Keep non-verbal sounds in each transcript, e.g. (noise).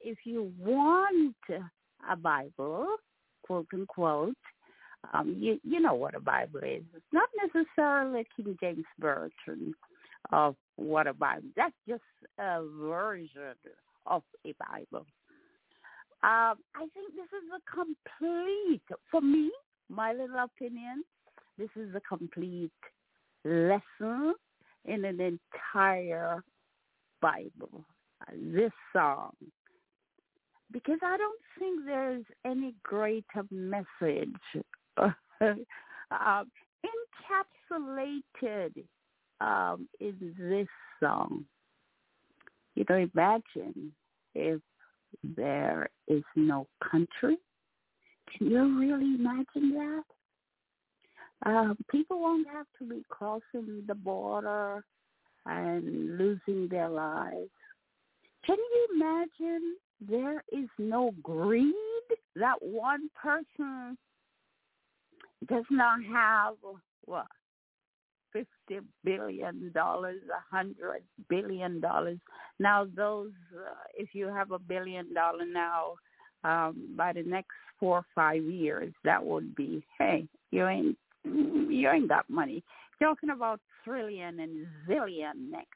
if you want a Bible, quote unquote, um, you you know what a Bible is. It's not necessarily King James version of what a Bible. That's just a version of a Bible. Um, I think this is a complete, for me, my little opinion, this is a complete lesson in an entire Bible, this song. Because I don't think there's any greater message uh, (laughs) encapsulated um, in this song. You know, imagine if there is no country. Can you really imagine that? Um, people won't have to be crossing the border and losing their lives. Can you imagine there is no greed? That one person does not have what fifty billion dollars, a hundred billion dollars. Now, those uh, if you have a billion dollar now, um, by the next four or five years, that would be hey, you ain't you ain't got money. Talking about trillion and zillion next.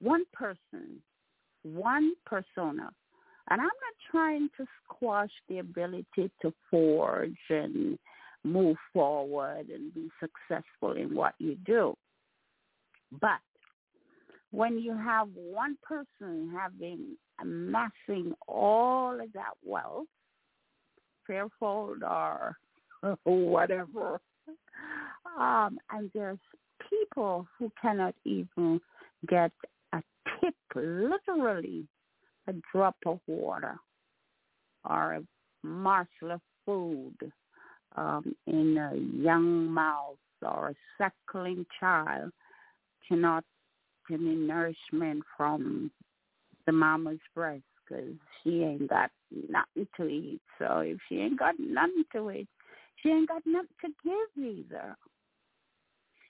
One person, one persona. And I'm not trying to squash the ability to forge and move forward and be successful in what you do. But when you have one person having amassing all of that wealth, Fairfold or (laughs) whatever, um, and there's people who cannot even get a tip, literally a drop of water or a morsel of food um, in a young mouth or a suckling child cannot get any nourishment from the mama's breast because she ain't got nothing to eat. So if she ain't got nothing to eat, she ain't got nothing to give either.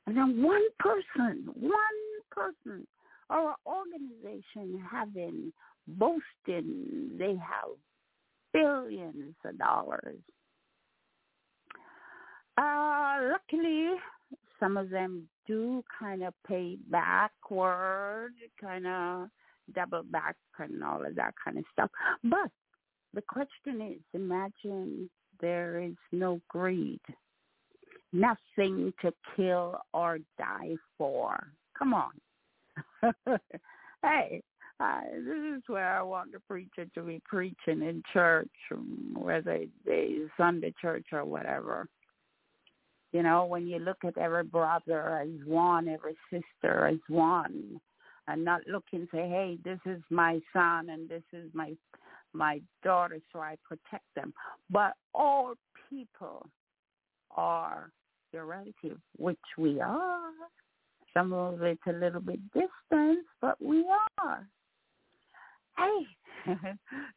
And then one person, one person or an organization having boasting they have billions of dollars. Uh, luckily, some of them do kind of pay backward, kind of double back and all of that kind of stuff. But the question is, imagine there is no greed, nothing to kill or die for. Come on. (laughs) hey, uh, this is where I want the preacher to be preaching in church, whether it's Sunday church or whatever. You know, when you look at every brother as one, every sister as one, and not look and say, hey, this is my son and this is my my daughter, so I protect them. But all people are your relative, which we are. Some of it's a little bit distant, but we are. Hey,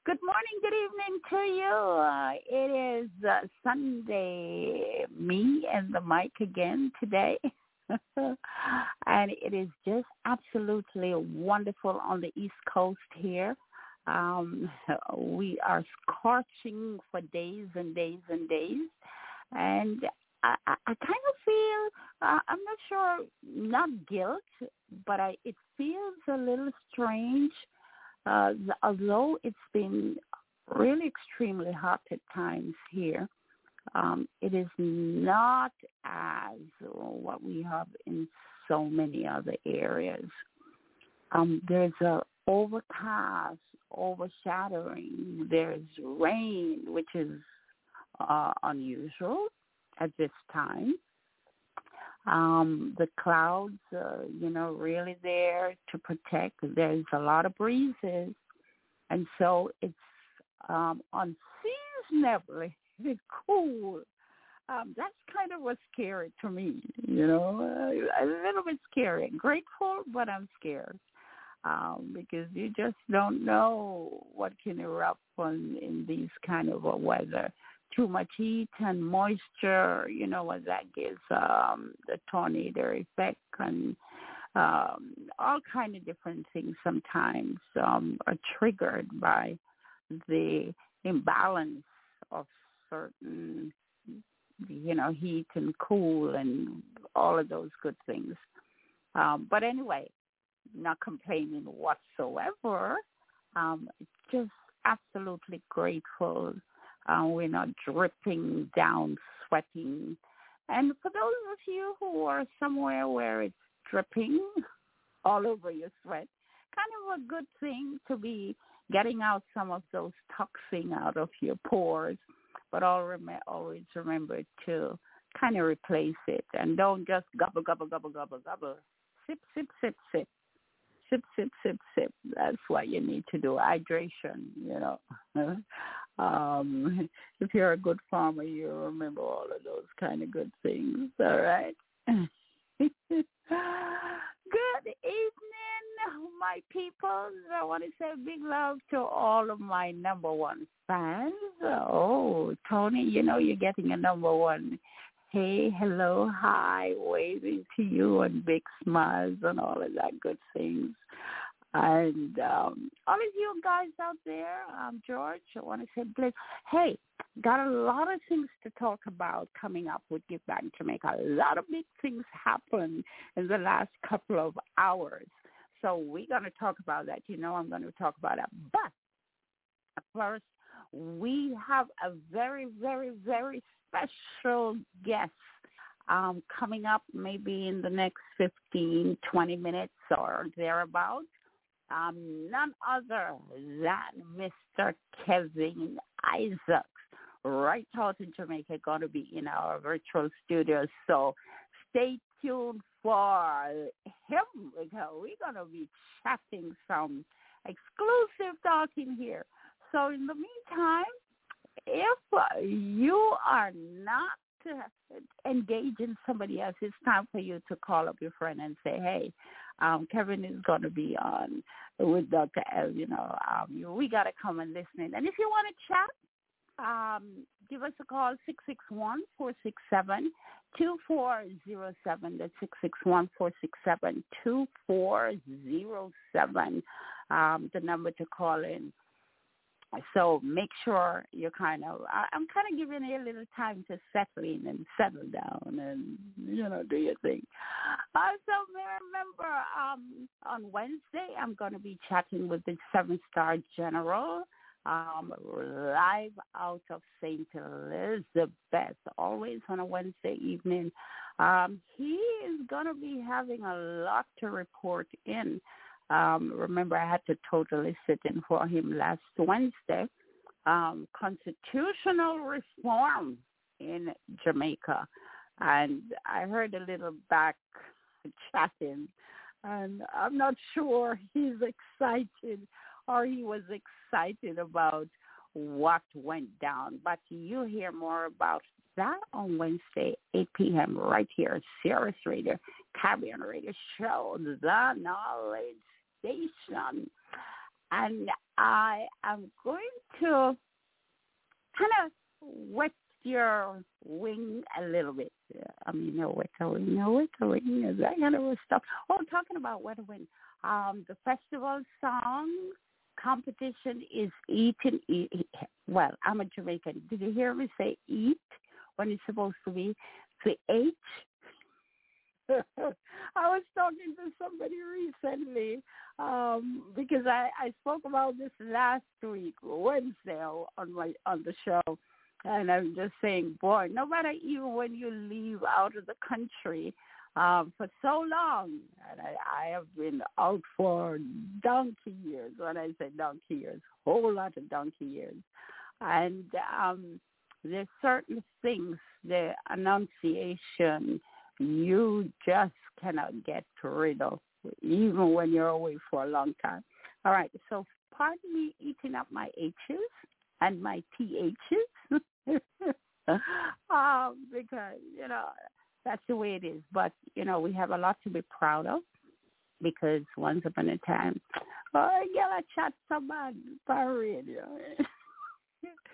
good morning, good evening to you. Uh, it is uh, Sunday, me and the mic again today. (laughs) and it is just absolutely wonderful on the East Coast here. Um, (laughs) we are scorching for days and days and days. And I, I, I kind of feel, uh, I'm not sure, not guilt, but I, it feels a little strange uh, although it's been really extremely hot at times here, um, it is not as what we have in so many other areas. Um, there's a overcast, overshadowing. There's rain, which is uh, unusual at this time. Um, the clouds, uh, you know, really there to protect. There's a lot of breezes, and so it's um, unseasonably (laughs) cool. Um, that's kind of what's scary to me, you know, uh, a little bit scary. Grateful, but I'm scared um, because you just don't know what can erupt on, in these kind of a weather too much heat and moisture, you know, what that gives um, the tornado effect and um, all kind of different things sometimes um, are triggered by the imbalance of certain, you know, heat and cool and all of those good things. Um, but anyway, not complaining whatsoever. Um, just absolutely grateful. Uh, we're not dripping down, sweating. And for those of you who are somewhere where it's dripping (laughs) all over your sweat, kind of a good thing to be getting out some of those toxin out of your pores. But always remember to kind of replace it and don't just gobble, gobble, gobble, gobble, gobble. Sip, sip, sip, sip. Sip, sip, sip, sip. That's what you need to do. Hydration, you know. (laughs) um, (laughs) if you're a good farmer, you remember all of those kind of good things. All right. (laughs) Good evening, my people. I want to say big love to all of my number one fans. Oh, Tony, you know you're getting a number one. Hey, hello, hi, waving to you and big smiles and all of that good things. And um, all of you guys out there, um, George, I want to say, please, hey, got a lot of things to talk about coming up with Give Back Jamaica. A lot of big things happened in the last couple of hours. So we're going to talk about that. You know I'm going to talk about that. But first, we have a very, very, very special guest um, coming up maybe in the next 15, 20 minutes or thereabouts um, none other than Mr. Kevin Isaacs, right out in Jamaica, going to be in our virtual studio. So stay tuned for him because we're going to be chatting some exclusive talking here. So in the meantime, if you are not engage in somebody else, it's time for you to call up your friend and say, hey, um, Kevin is going to be on with Dr. L. You know, um, we got to come and listen. And if you want to chat, um, give us a call, 661-467-2407. That's 661-467-2407, um, the number to call in. So make sure you're kind of, I, I'm kind of giving you a little time to settle in and settle down and, you know, do your thing. Also, remember, um, on Wednesday, I'm going to be chatting with the seven-star general um, live out of St. Elizabeth, always on a Wednesday evening. Um, he is going to be having a lot to report in. Um, remember, I had to totally sit in for him last Wednesday. Um, constitutional reform in Jamaica. And I heard a little back chatting, and I'm not sure he's excited or he was excited about what went down. But you hear more about that on Wednesday, 8 p.m. right here, CRS Radio, Caribbean Radio Show, The Knowledge station. And I am going to kind of wet your wing a little bit. I mean, no wet a wing, no wet a wing, is that kind of stuff. Oh, talking about wet a wing. Um, the festival song competition is eat eat. Well, I'm a Jamaican. Did you hear me say eat when it's supposed to be the H (laughs) I was talking to somebody recently um, because I, I spoke about this last week, Wednesday, on my on the show, and I'm just saying, boy, no matter even when you leave out of the country um, for so long, and I, I have been out for donkey years. When I say donkey years, whole lot of donkey years, and um, there's certain things, the annunciation you just cannot get rid of, even when you're away for a long time. All right, so pardon me eating up my H's and my TH's (laughs) um, because, you know, that's the way it is. But, you know, we have a lot to be proud of because once upon a time, oh, I get a chat somebody for radio.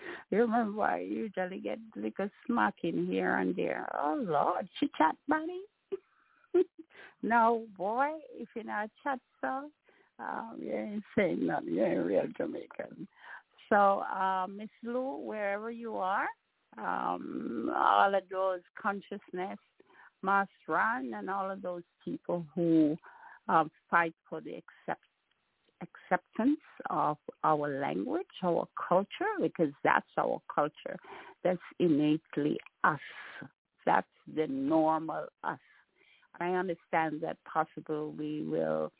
(laughs) you remember I usually get like a smack in here and there. Oh Lord, chit chat buddy. (laughs) no, boy, if you're not chat so, um, you ain't saying nothing. You ain't real Jamaican. So, uh, Miss Lou, wherever you are, um, all of those consciousness must run, and all of those people who um, fight for the accept, acceptance of our language, our culture, because that's our culture. That's innately us. That's the normal us. I understand that possible we will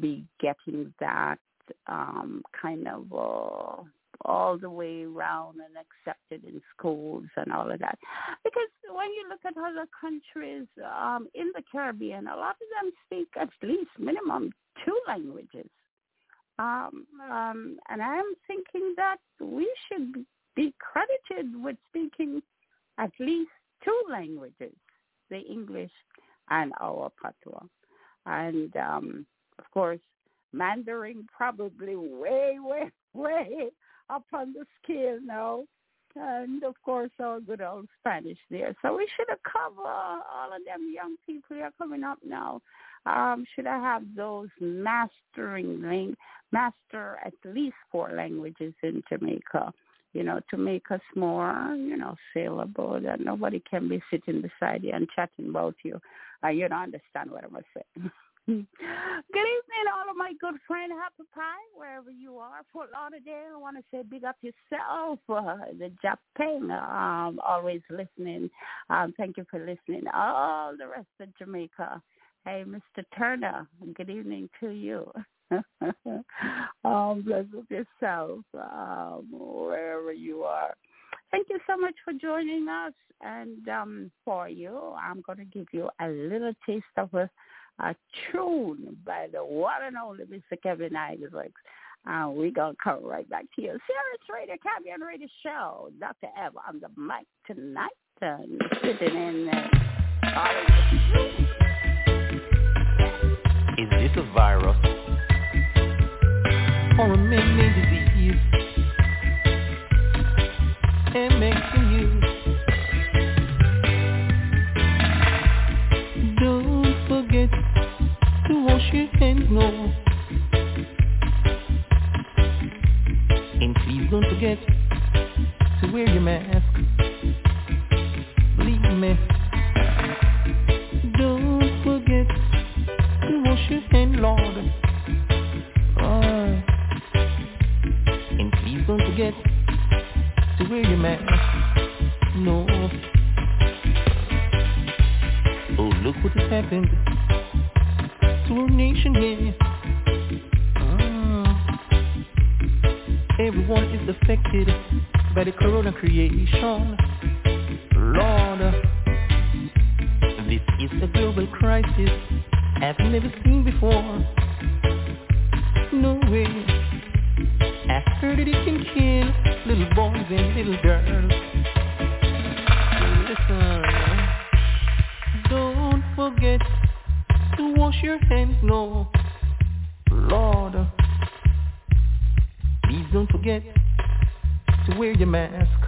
be getting that um, kind of uh, all the way around and accepted in schools and all of that. Because when you look at other countries um, in the Caribbean, a lot of them speak at least minimum two languages. Um, um, and I'm thinking that we should be credited with speaking at least two languages, the English and our patois. And um, of course, Mandarin probably way, way, (laughs) way up on the scale now. And of course, our good old Spanish there. So we should have covered all of them young people who are coming up now. Um, should I have those mastering, master at least four languages in Jamaica? you know, to make us more, you know, saleable, that nobody can be sitting beside you and chatting about you. Uh, you don't understand what I'm saying. (laughs) good evening, all of my good friend Happy Pie, wherever you are. Fort Lauderdale, I want to say big up yourself. Uh, the Japan, um, always listening. Um, thank you for listening. All the rest of Jamaica. Hey, Mr. Turner, good evening to you. (laughs) um, bless up yourself um, wherever you are. Thank you so much for joining us. And um, for you, I'm going to give you a little taste of a, a tune by the one and only Mr. Kevin Isaacs. Uh, we're going to come right back to you. CRS Radio, Caribbean Radio Show. Dr. Eva on the mic tonight. And sitting in there. Is this a virus? for a man-made disease and making you your and please don't forget to wear your mask. Me. Don't forget to wash your hands Lord. Uh. And please don't forget to wear your mask. No. Oh, look what has happened our nation. Uh, everyone is affected by the corona creation. Lord, this is a global crisis I've never seen before. No way I heard it can kill little boys and little girls. Your hands, no, Lord. Please don't forget to wear your mask.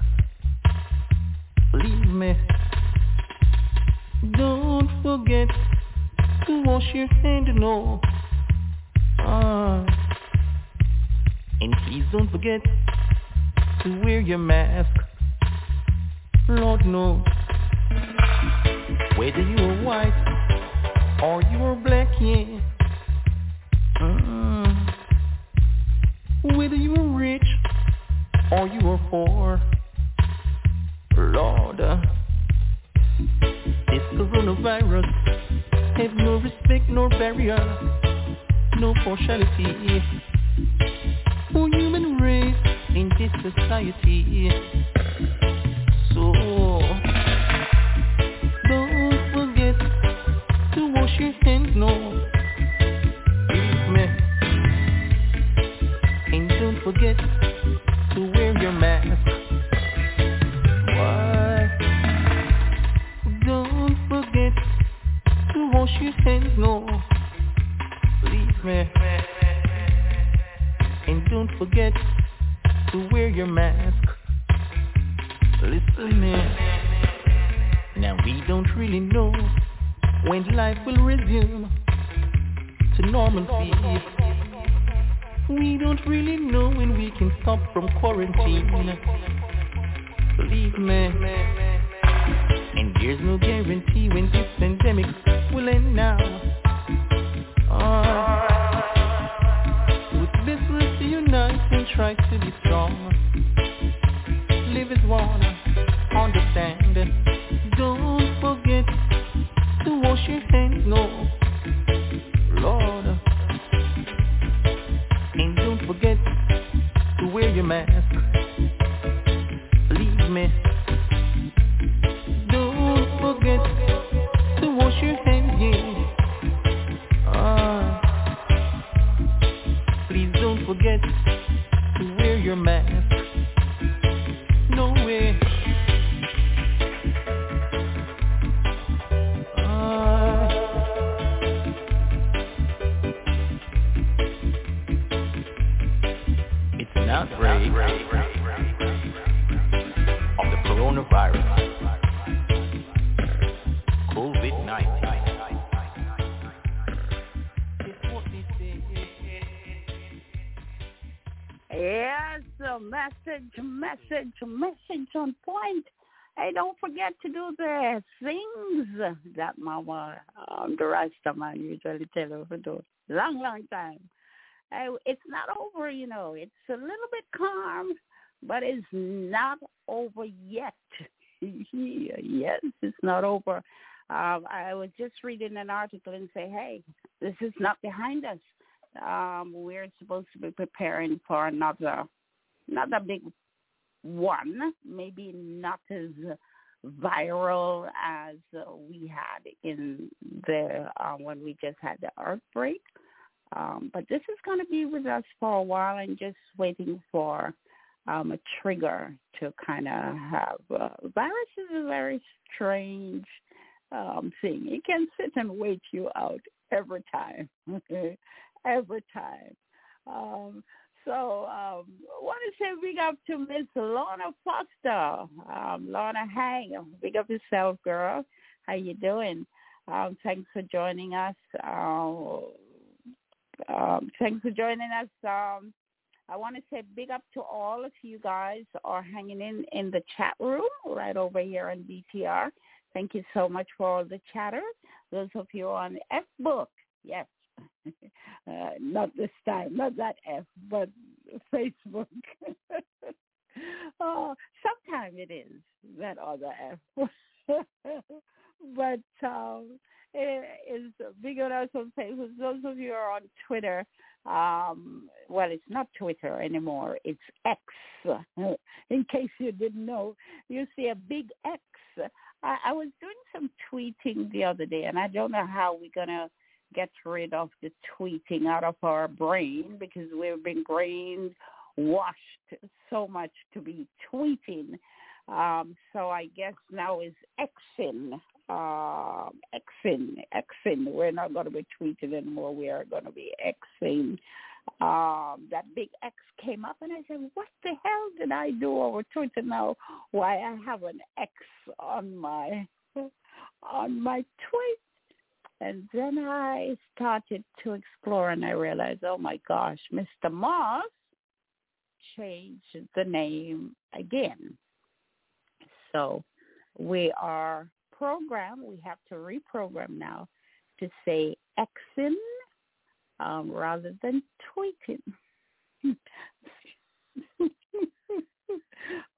We don't really know when life will resume to normalcy. We don't really know when we can stop from quarantine. Believe me. And there's no guarantee when this pandemic will end now. Uh, um, the Rasta man usually tell over do. Long, long time. Hey, it's not over, you know. It's a little bit calm, but it's not over yet. (laughs) yes, it's not over. Um, I was just reading an article and say, hey, this is not behind us. Um, we're supposed to be preparing for another, another big one, maybe not as viral as we had in the uh, when we just had the outbreak. Um, but this is going to be with us for a while and just waiting for um, a trigger to kind of have. Uh, virus is a very strange um, thing. It can sit and wait you out every time, (laughs) every time. Um, so um, I want to say big up to Miss Lorna Foster. Um, Lorna, hey, big up yourself, girl. How you doing? Um, thanks for joining us. Uh, um, thanks for joining us. Um, I want to say big up to all of you guys are hanging in in the chat room right over here on BTR. Thank you so much for all the chatter. Those of you on F book, yes, uh, (laughs) not this time, not that F, but Facebook. (laughs) oh, sometimes it is that other F. (laughs) but um, it is big on us on Facebook. Those of you are on Twitter, um, well, it's not Twitter anymore. It's X. In case you didn't know, you see a big X. I, I was doing some tweeting the other day, and I don't know how we're gonna get rid of the tweeting out of our brain because we've been brain washed so much to be tweeting. Um, so I guess now is Xing, uh, Xing, Xing. We're not going to be tweeting anymore. We are going to be Xing. Um, that big X came up, and I said, "What the hell did I do over Twitter now? Why I have an X on my (laughs) on my tweet?" And then I started to explore, and I realized, oh my gosh, Mr. Musk changed the name again. So we are programmed, we have to reprogram now to say Xing um, rather than tweeting. (laughs)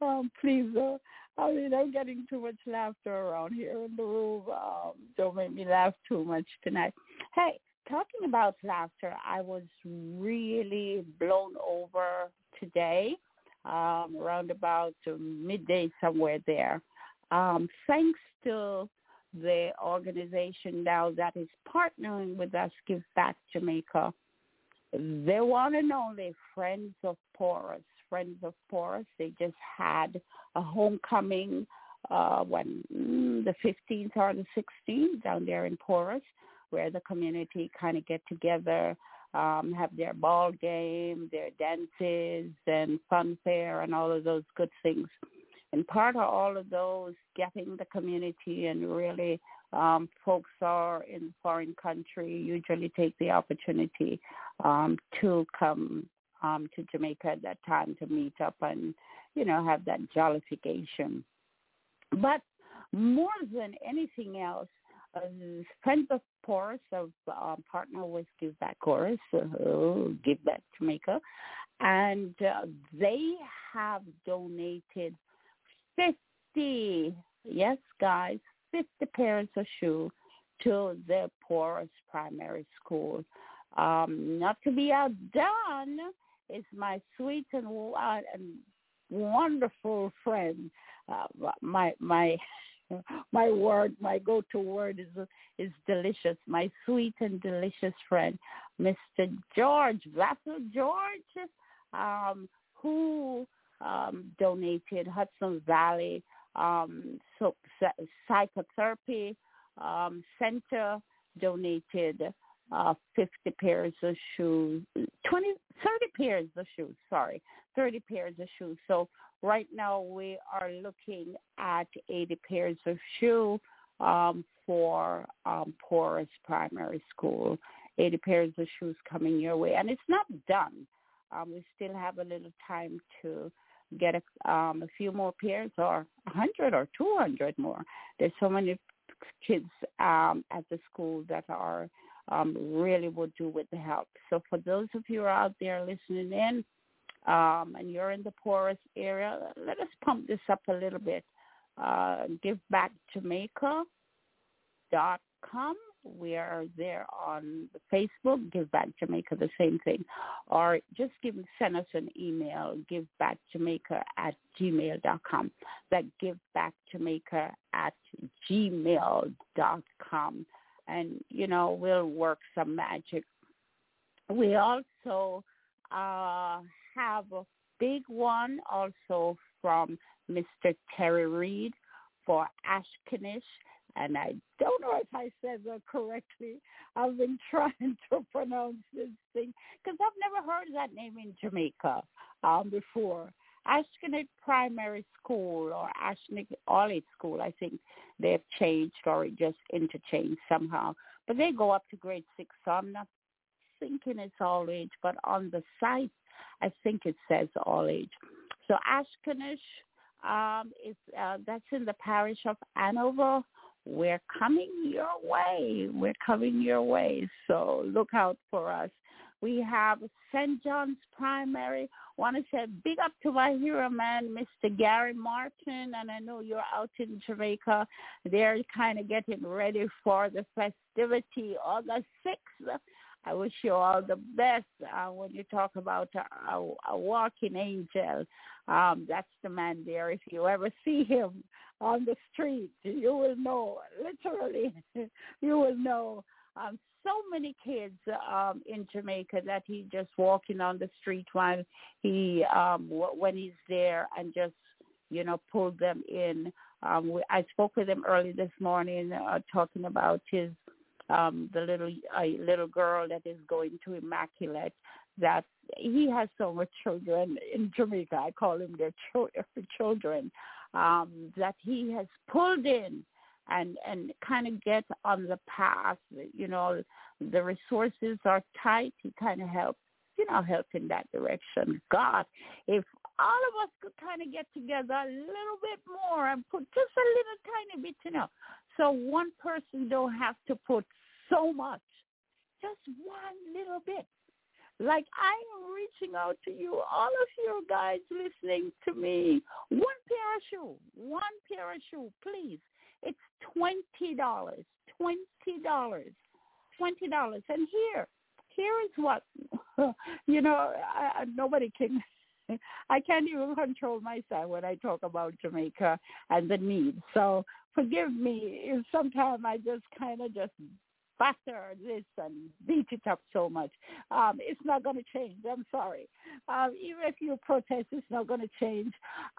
um, please, uh, I mean, I'm getting too much laughter around here in the room. Um, don't make me laugh too much tonight. Hey, talking about laughter, I was really blown over today, um, around about midday somewhere there. Um, thanks to the organization now that is partnering with us, Give Back Jamaica. They one and only Friends of Porus. Friends of Porus. They just had a homecoming uh, when mm, the 15th or the 16th down there in Porus, where the community kind of get together, um, have their ball game, their dances and fun fair and all of those good things. And part of all of those, getting the community and really um, folks are in foreign country usually take the opportunity um, to come um, to Jamaica at that time to meet up and, you know, have that jollification. But more than anything else, uh, friends of Porus of partner with Give Back Chorus, uh, Give Back Jamaica, and uh, they have donated 50, yes guys, 50 pairs of shoes to the Porus primary school. Um, not to be outdone is my sweet and, and wonderful friend, uh, my my my word, my go-to word is is delicious. My sweet and delicious friend, Mr. George Vassal George, um, who um, donated Hudson Valley um, so, psychotherapy um, center donated uh, 50 pairs of shoes, 20, 30 pairs of shoes, sorry, 30 pairs of shoes. So right now we are looking at 80 pairs of shoes um, for um, Porus Primary School. 80 pairs of shoes coming your way. And it's not done. Um, we still have a little time to get a, um, a few more pairs or 100 or 200 more. There's so many kids um, at the school that are um, really would do with the help. So for those of you out there listening in um, and you're in the Porus area, let us pump this up a little bit. Uh, GiveBackJamaica.com we are there on Facebook, Give Back Jamaica, the same thing. Or just give send us an email, givebackjamaica at gmail.com. That givebackjamaica at gmail.com. And, you know, we'll work some magic. We also uh, have a big one also from Mr. Terry Reed for Ashkanish and I don't know if I said that correctly. I've been (laughs) trying to pronounce this thing because I've never heard that name in Jamaica um, before. Ashkenet Primary School or Ashkenet Olive School, I think they've changed or it just interchanged somehow. But they go up to grade six, so I'm not thinking it's all age, but on the site, I think it says all age. So Ashkanish um, is uh, that's in the parish of Hanover, we're coming your way. We're coming your way. So look out for us. We have St. John's Primary. Want to say big up to my hero man, Mr. Gary Martin, and I know you're out in Jamaica. They're kind of getting ready for the festivity August 6th. I wish you all the best uh, when you talk about a, a, a walking angel. Um, that's the man there. If you ever see him on the street, you will know. Literally, (laughs) you will know. Um, so many kids um, in Jamaica that he just walking on the street while he um, when he's there and just you know pull them in. Um, we, I spoke with him early this morning uh, talking about his um, the little uh, little girl that is going to Immaculate. That he has so much children in Jamaica. I call him their (laughs) children. Um, that he has pulled in and and kind of get on the path. You know, the resources are tight. He kind of helps, you know, help in that direction. God, if all of us could kind of get together a little bit more and put just a little tiny bit, you know, so one person don't have to put so much, just one little bit. Like I'm reaching out to you, all of you guys listening to me. One pair of one pair of please. It's twenty dollars, twenty dollars, twenty dollars. And here, here is what, (laughs) you know, I, nobody can (laughs) I can't even control myself when I talk about Jamaica and the need. So forgive me if sometimes I just kind of just batter this and beat it up so much. Um, it's not going to change. I'm sorry. Um, even if you protest, it's not going to change.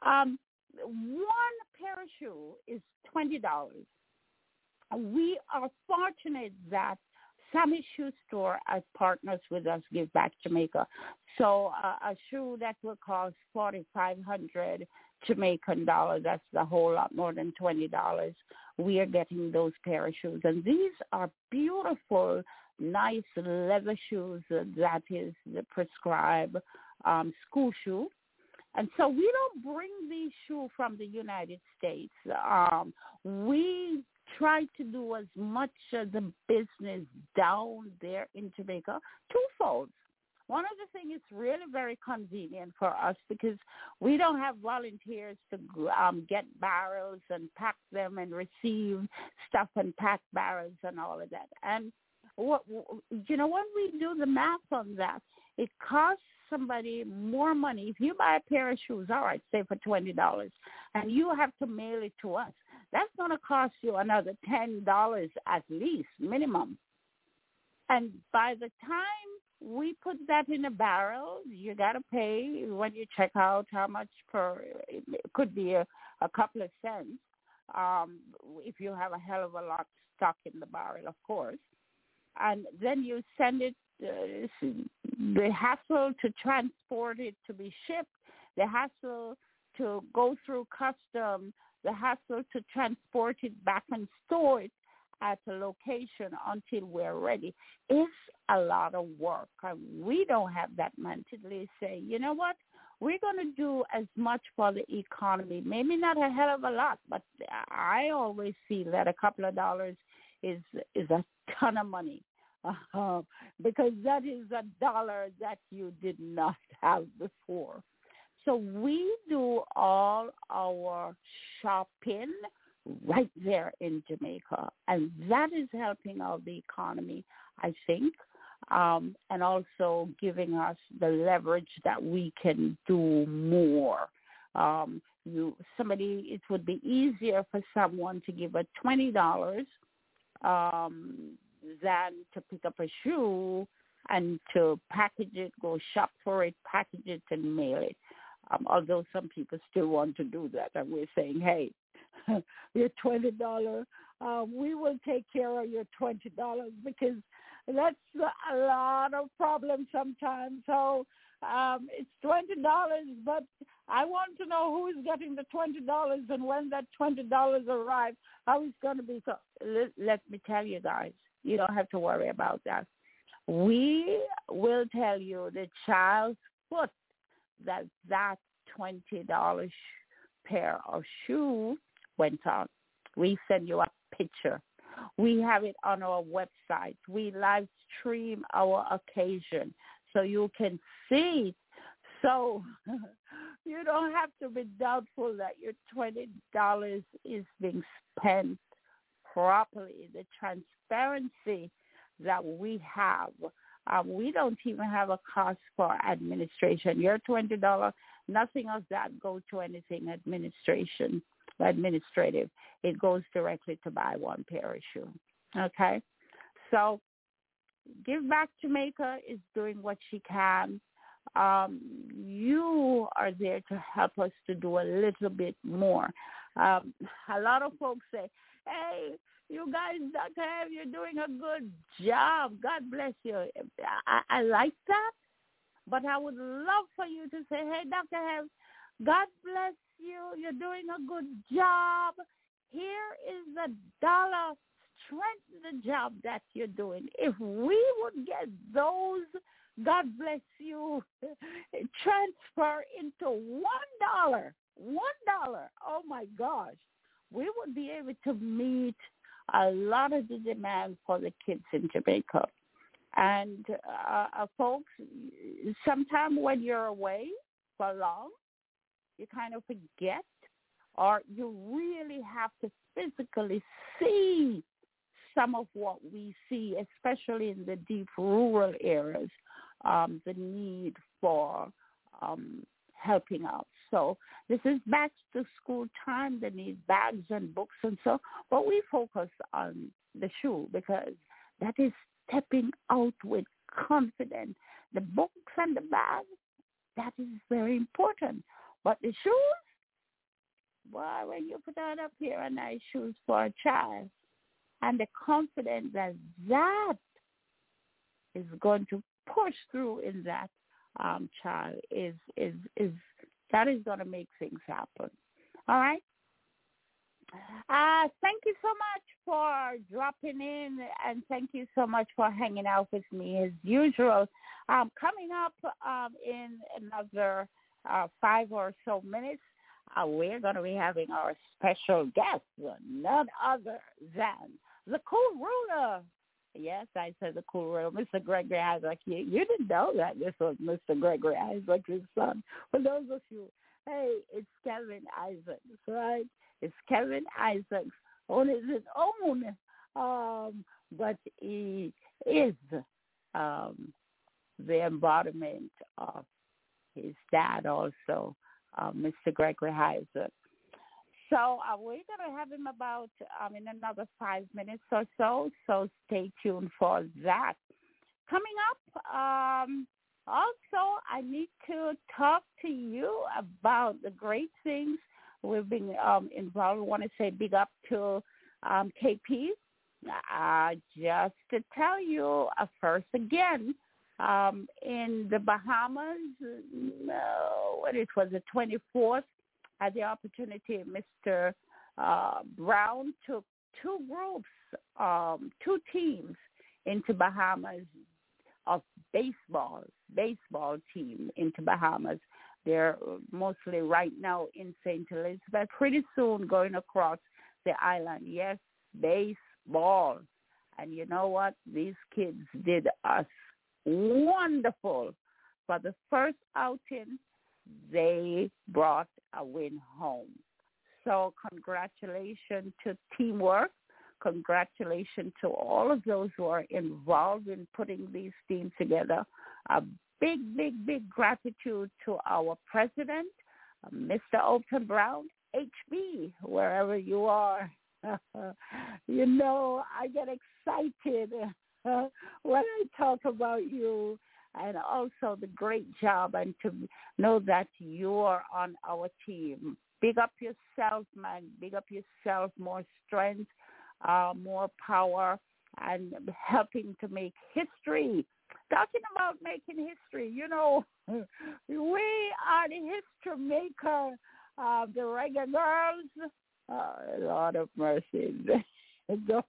Um, one pair of shoe is twenty dollars. We are fortunate that Sammy Shoe Store as partners with us Give Back Jamaica. So uh, a shoe that will cost forty five hundred Jamaican dollars, that's a whole lot more than twenty dollars. We are getting those pair of shoes, and these are beautiful, nice leather shoes that is the prescribed um, school shoe. And so we don't bring these shoes from the United States. Um, we try to do as much of the business down there in Jamaica twofold. One of the things is really very convenient for us because we don't have volunteers to um, get barrels and pack them and receive stuff and pack barrels and all of that. And what you know when we do the math on that, it costs somebody more money. If you buy a pair of shoes, all right, say for twenty dollars, and you have to mail it to us, that's going to cost you another ten dollars at least minimum. And by the time we put that in a barrel, you got to pay when you check out how much per. It could be a, a couple of cents um, if you have a hell of a lot stuck in the barrel, of course. And then you send it Uh, the hassle to transport it to be shipped, the hassle to go through custom, the hassle to transport it back and store it at a location until we're ready. It's a lot of work. And we don't have that mentally say, you know what, we're going to do as much for the economy. Maybe not a hell of a lot, but I always feel that a couple of dollars is is a ton of money uh, (laughs) because that is a dollar that you did not have before. So we do all our shopping right there in Jamaica, and that is helping out the economy, I think, um, and also giving us the leverage that we can do more. Um, you somebody, it would be easier for someone to give a twenty dollars um, than to pick up a shoe and to package it, go shop for it, package it, and mail it. Um, although some people still want to do that, and we're saying, hey, (laughs) your twenty dollar, uh, we will take care of your twenty dollars because that's a lot of problems sometimes. So um, it's twenty dollars, but I want to know who is getting the twenty dollars and when that twenty dollars arrives, how it's going to be. So let, let me tell you guys, you don't have to worry about that. We will tell you the child's foot that that twenty dollars pair of shoes went on. We send you a picture. We have it on our website. We live stream our occasion so you can see. So (laughs) you don't have to be doubtful that your twenty dollars is being spent properly. The transparency that we have. Um, we don't even have a cost for administration. Your twenty dollar, nothing of that goes to anything administration, administrative. It goes directly to buy one pair of shoes. Okay, so Give Back Jamaica is doing what she can. Um, you are there to help us to do a little bit more. Um, a lot of folks say, "Hey, you guys, Dr. Ev, you're doing a good job. God bless you." I, I like that, but I would love for you to say, "Hey, Dr. Ev, God bless you. You're doing a good job. Here is a dollar strengthen the job that you're doing. If we would get those, God bless you, (laughs) transfer into one dollar, one dollar, oh my gosh, we would be able to meet a lot of the demand for the kids in Jamaica. And uh, uh, folks, sometimes when you're away for long, you kind of forget or you really have to physically see some of what we see, especially in the deep rural areas, um, the need for um, helping out. So this is back to school time. They need bags and books and so, but we focus on the shoe because that is stepping out with confidence. The books and the bags, that is very important. But the shoes, well, when you put on a pair of nice shoes for a child, and the confidence that that is going to push through in that um, child is is is that is going to make things happen. All right. Uh, thank you so much for dropping in and thank you so much for hanging out with me as usual. Um, coming up um, in another uh, five or so minutes, uh, we're going to be having our special guest, none other than the cool ruler. Yes, I said the cool ruler, Mr. Gregory Isaac. You, you didn't know that this was Mr. Gregory Isaac's son. For those of you, hey, it's Kevin Isaacs, right? It's Kevin Isaacs on his own, um, but he is um, the embodiment of his dad also, uh, Mr. Gregory Isaac. So uh, we're going to have him about um, in another five minutes or so. So stay tuned for that. Coming up, um, also I need to talk to you about the great things we've been um, involved. I want to say big up to um, KP. Uh, just to tell you uh, first again, um, in the Bahamas, no, it was the 24th, I had the opportunity, Mr. Uh, Brown took two groups, um, two teams into Bahamas of baseball, baseball team into Bahamas. They're mostly right now in St. Elizabeth, pretty soon going across the island. Yes, baseball. And you know what? These kids did us wonderful. For the first outing, they brought a win home. So congratulations to teamwork. Congratulations to all of those who are involved in putting these teams together. A big, big, big gratitude to our president, Mr. Alton Brown, HB, wherever you are. (laughs) you know, I get excited (laughs) when I talk about you and also the great job and to know that you are on our team. Big up yourself, man. Big up yourself. More strength, uh, more power, and helping to make history. Talking about making history, you know, (laughs) we are the history maker. Uh, the Reggae Girlz, uh, Lord of mercy. (laughs) don't,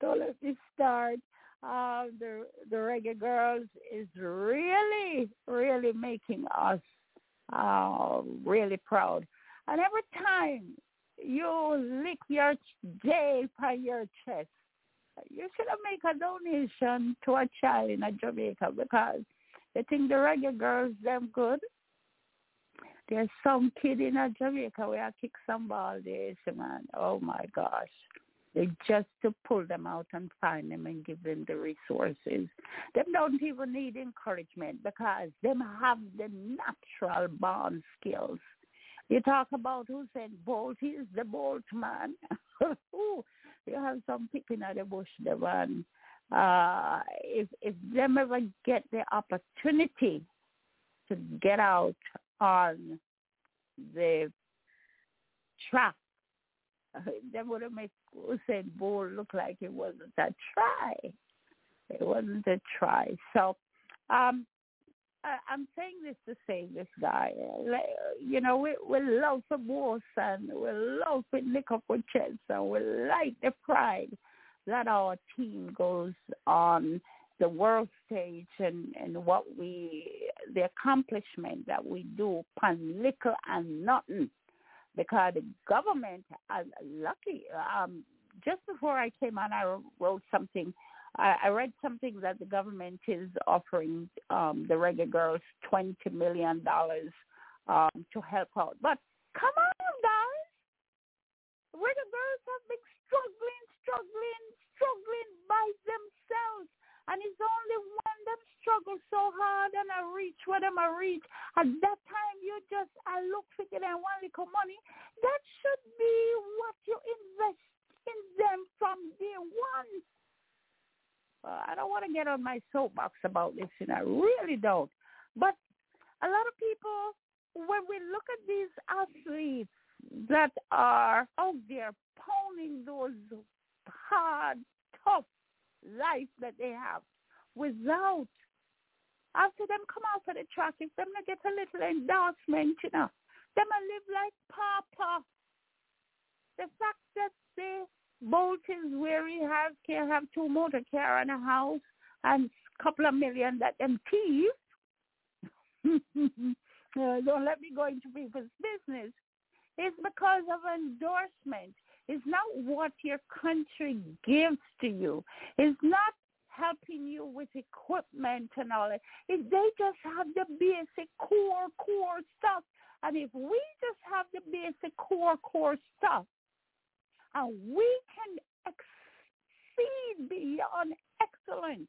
don't let me start. Uh, the the Reggae Girlz is really, really making us uh, really proud. And every time you lick your J on your chest, you should have make a donation to a child in Jamaica because they think the Reggae Girlz them good there's some kid in Jamaica where I kick some ball there, man. Oh my gosh. Just to pull them out and find them and give them the resources. Them don't even need encouragement because them have the natural born skills. You talk about who said Bolt, he's the Bolt man. (laughs) you have some picking at the bush, the man. Uh, if if them ever get the opportunity to get out on the track. (laughs) That would have made Usain Bolt look like it wasn't a try. It wasn't a try. So um, I, I'm saying this to say this guy, you know, we we love for boss and we love our chest and we like the pride that our team goes on the world stage and, and what we, the accomplishment that we do upon little and nothing. Because the government, uh, lucky, um, just before I came on, I wrote something. I, I read something that the government is offering um, the Reggae Girlz $20 million um, to help out. But come on, guys. Reggae Girlz have been struggling, struggling, struggling by themselves and it's only when them struggle so hard and I reach where them I reach. At that time, you just, I look for them one little money. That should be what you invest in them from day one. Uh, I don't want to get on my soapbox about this, and I really don't. But a lot of people, when we look at these athletes that are out there pounding those hard, tough life that they have without after them come out of the track, if them not get a little endorsement, you know, them a live like Papa. The fact that the Bolt is where he has can have two motor car and a house and a couple of million that them thieves. (laughs) uh, don't let me go into people's business. It's because of endorsement. It's not what your country gives to you. It's not helping you with equipment and all that. If they just have the basic core, core stuff, and if we just have the basic core, core stuff, and we can exceed beyond excellence,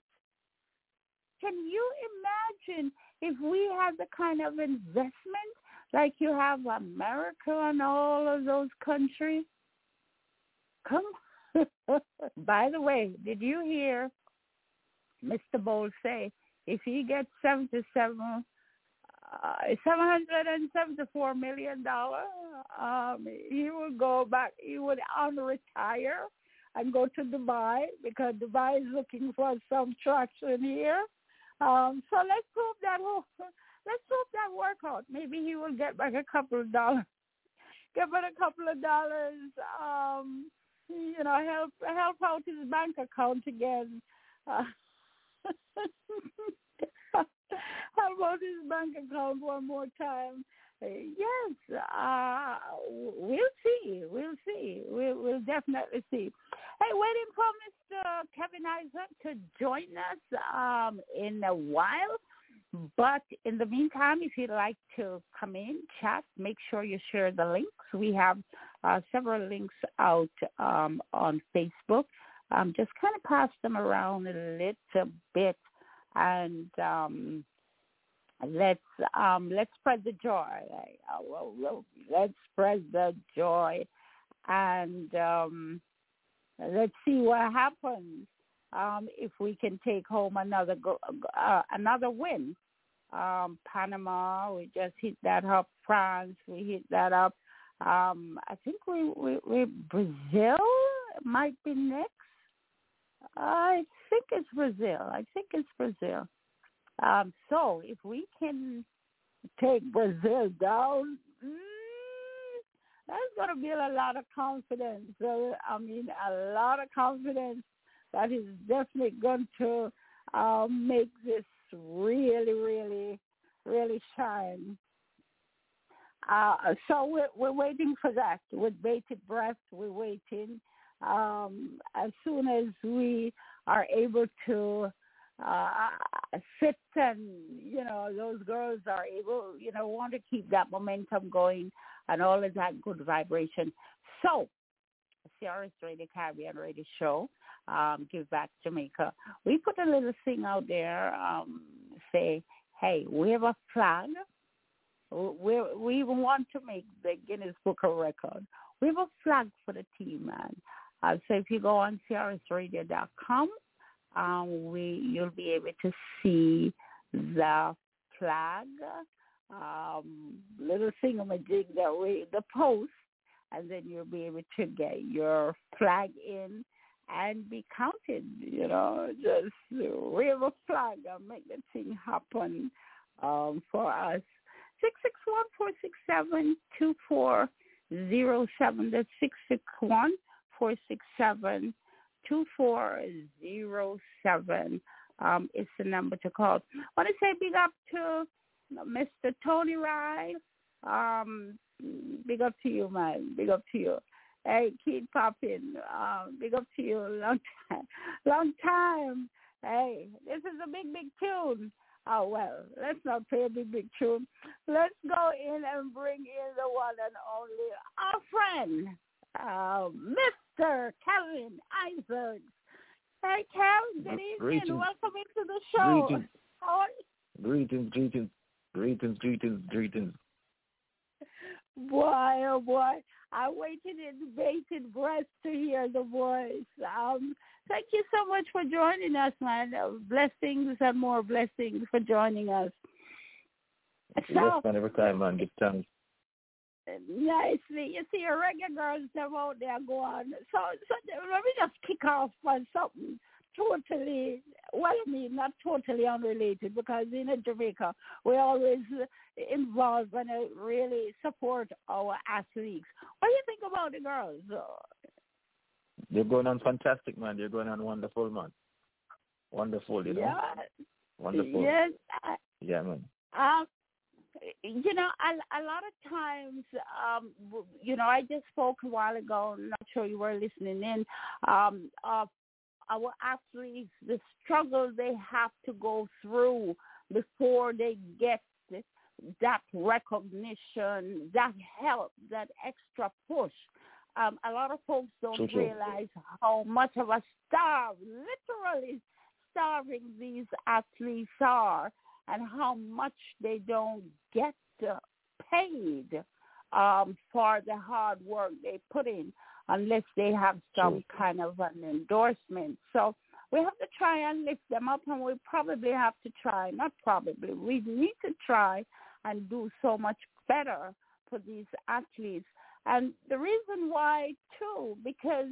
can you imagine if we had the kind of investment like you have America and all of those countries? Come. (laughs) By the way, did you hear Mr. Bowles say if he gets 77, uh, $774 million, um, he will go back, he would unretire and go to Dubai because Dubai is looking for some traction here. Um, so let's hope that (laughs) let's hope that work out. Maybe he will get back a couple of dollars, (laughs) get back a couple of dollars. Um, you know, help help out his bank account again. Uh, (laughs) How about his bank account one more time? Uh, yes, uh, we'll see. We'll see. We'll, we'll definitely see. Hey, waiting for Mr. Kevin Isaac to join us um, in a while. But in the meantime, if you'd like to come in, chat, make sure you share the links. We have uh, several links out um, on Facebook. Um, just kind of pass them around a little bit and um, let's um, let's spread the joy. Uh, let's spread the joy, and um, let's see what happens um, if we can take home another go, uh, another win. Panama, we just hit that up. France, we hit that up. Um, I think we, we, we Brazil might be next. I think it's Brazil. I think it's Brazil. Um, so if we can take Brazil down, mm, that's going to build a lot of confidence. So, I mean, a lot of confidence that is definitely going to uh, make this really, really, really shine. Uh, so we're, we're waiting for that. With bated breath, we're waiting. Um, as soon as we are able to uh, sit and, you know, those girls are able, you know, want to keep that momentum going and all of that good vibration. So, CRS Radio Caribbean Radio Show, um, Give Back Jamaica. We put a little thing out there, um, say, hey, we have a flag. We we want to make the Guinness Book of Record. We have a flag for the team, man. Uh, so if you go on CRSRadio.com, um, we you'll be able to see the flag, um, little thingamajig that we the post, and then you'll be able to get your flag in and be counted. You know, just wave a flag and make the thing happen um, for us. Six six one four six seven two four zero seven. That's six six one four six seven two four zero seven. Um, it's the number to call. I want to say big up to Mr. Tony Rye. Um, big up to you, man. Big up to you. Hey, Keith Poppin, um, big up to you. Long time, long time. Hey, this is a big, big tune. Oh well, let's not play a big, big tune. Let's go in and bring in the one and only our friend, uh, Mr. Kevin Isaacs. Hey, Kev, good evening. Greetings. Welcome into the show. Greetings. How are you? Greetings, greetings, greetings, greetings, greetings. Boy, oh boy. I waited in bated breath to hear the voice. Um, thank you so much for joining us, man. Uh, blessings and more blessings for joining us. So, man, every time, man. Give thanks uh, nicely. You see, a regular girls, them out there go on. So, so let me just kick off on something totally, well, I mean, not totally unrelated because in Jamaica, we always involve and uh, really support our athletes. What do you think about the girls? They're going on fantastic, man. They're going on wonderful, man. Wonderful, you know. Yeah. Wonderful. Yes. I, yeah, man. Um, you know, a, a lot of times, um, you know, I just spoke a while ago. I'm not sure you were listening in. Um, of our athletes, the struggle they have to go through before they get that recognition, that help, that extra push. Um, a lot of folks don't so realize how much of a starve, literally starving these athletes are and how much they don't get uh, paid um, for the hard work they put in unless they have some kind of an endorsement. So we have to try and lift them up and we probably have to try, not probably, we need to try and do so much better for these athletes. And the reason why too, because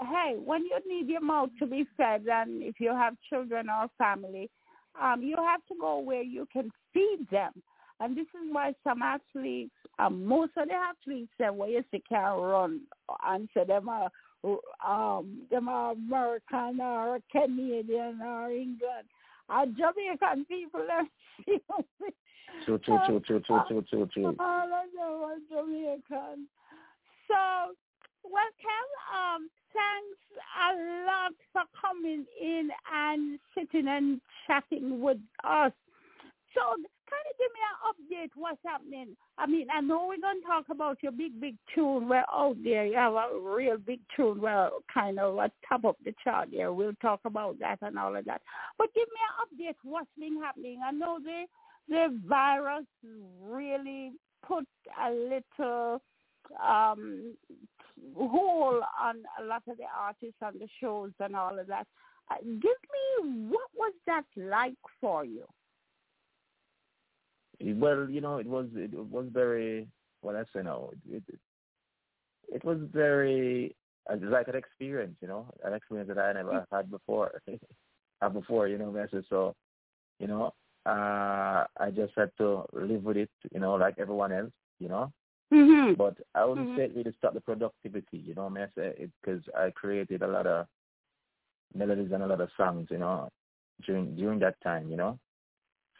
hey, when you need your mouth to be fed and if you have children or family, um, you have to go where you can feed them. And this is why some athletes, um, most of the athletes say, well, yes, they can't run and them are, um, them are American or Canadian or England. Our Jamaican people are True, true, true, true, true, true, true, true. All of them are Jamaican. So, well, Kel, um, thanks a lot for coming in and sitting and chatting with us. So kind of give me an update what's happening. I mean, I know we're going to talk about your big, big tune. Well, out there you have a real big tune. Well, kind of at top of the chart there. We'll talk about that and all of that. But give me an update what's been happening. I know the, the virus really put a little um hold on a lot of the artists and the shows and all of that. Uh, give me what was that like for you? Well, you know, it was it was very well. I say now, it, it it was very uh, like an experience, you know, an experience that I never had before. (laughs) had before, you know, I so, you know, uh, I just had to live with it, you know, like everyone else, you know. Mm-hmm. But I wouldn't mm-hmm. say it really stopped the productivity, you know. I mean, I say because I created a lot of melodies and a lot of songs, you know, during during that time, you know.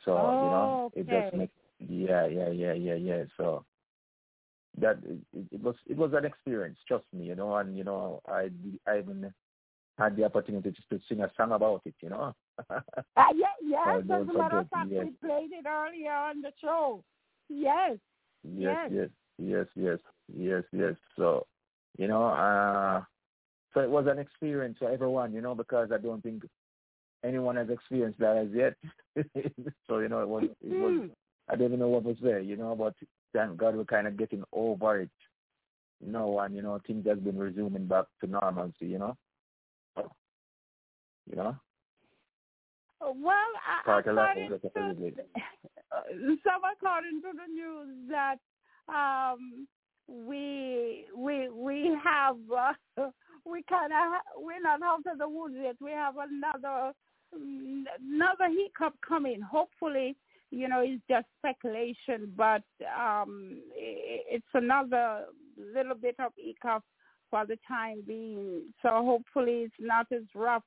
So oh, you know, okay. it just makes yeah, yeah, yeah, yeah, yeah. So that it, it was it was an experience, trust me, you know, and you know, I I even had the opportunity to to sing a song about it, you know. (laughs) uh, yeah, (laughs) yes, as a matter of fact, yes. we played it earlier on the show. Yes. Yes, yes, yes, yes, yes, yes. So, you know, uh, so it was an experience for everyone, you know, because I don't think anyone has experienced that as yet. (laughs) so, you know, it was, it was, Mm-hmm. I don't even know what was there, you know, but thank God we're kind of getting over it. You know, and, you know, things has been resuming back to normalcy, you know. You know? Well, Part according to, (laughs) to, some according to the news that um, we we we have uh, (laughs) we kind of we're not out of the woods yet. We have another another hiccup coming. Hopefully, you know, it's just speculation, but um, it's another little bit of hiccup for the time being. So hopefully, it's not as rough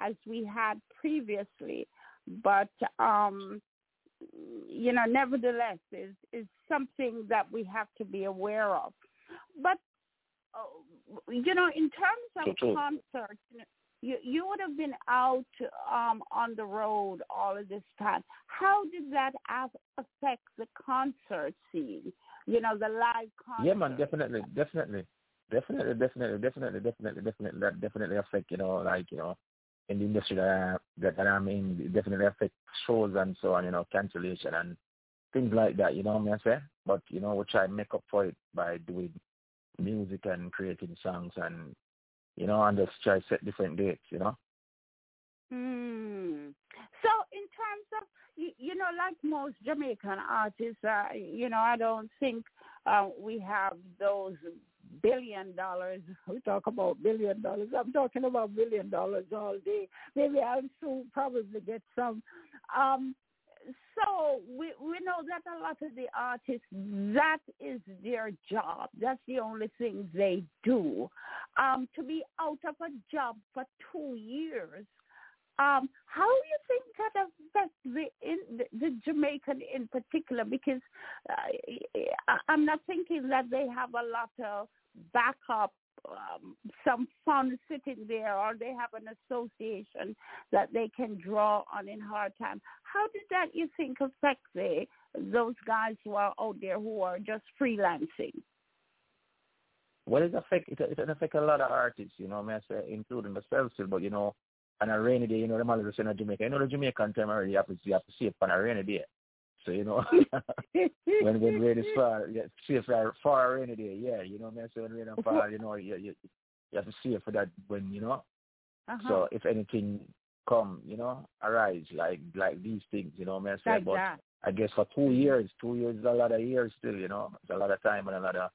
as we had previously. But um, you know, nevertheless, is is something that we have to be aware of. But uh, you know, in terms of concerts, you you would have been out um, on the road all of this time. How did that affect the concert scene? You know, the live concert. Yeah, man, definitely, definitely, definitely, definitely, definitely, definitely, definitely, that definitely affect. You know, like you know, in the industry that, I, that, I'm in, it definitely affect shows and so on, you know, cancellation and things like that, you know what I'm saying? But, you know, we try and make up for it by doing music and creating songs and, you know, and just try set different dates, you know? Hmm. So in terms of, you, you know, like most Jamaican artists, uh, you know, I don't think uh, we have those billion dollars. (laughs) We talk about billion dollars. I'm talking about billion dollars all day. Maybe I'll soon probably get some. Um, so we we know that a lot of the artists that is their job. That's the only thing they do. Um, to be out of a job for two years, um, how do you think that affects the, in, the, the Jamaican in particular? Because uh, I'm not thinking that they have a lot of backup, um, some fund sitting there, or they have an association that they can draw on in hard time. How did that you think affect the, those guys who are out there who are just freelancing? Well, it affect it, it affect a lot of artists, you know, I say, including myself still, but you know, on a rainy day, you know, the man is in Jamaica. You know, the Jamaican time already have to, you have to see it on a rainy day. So, you know, (laughs) when when rain is (laughs) far, yeah, see it for a rainy day, yeah, you know, what I mean. so when rain and (laughs) fall, you know, you, you, you have to see it for that when, you know. Uh-huh. So if anything come, you know, arise like like these things, you know, what man, say, like but that. I guess for two years, two years is a lot of years still, you know, it's a lot of time and a lot of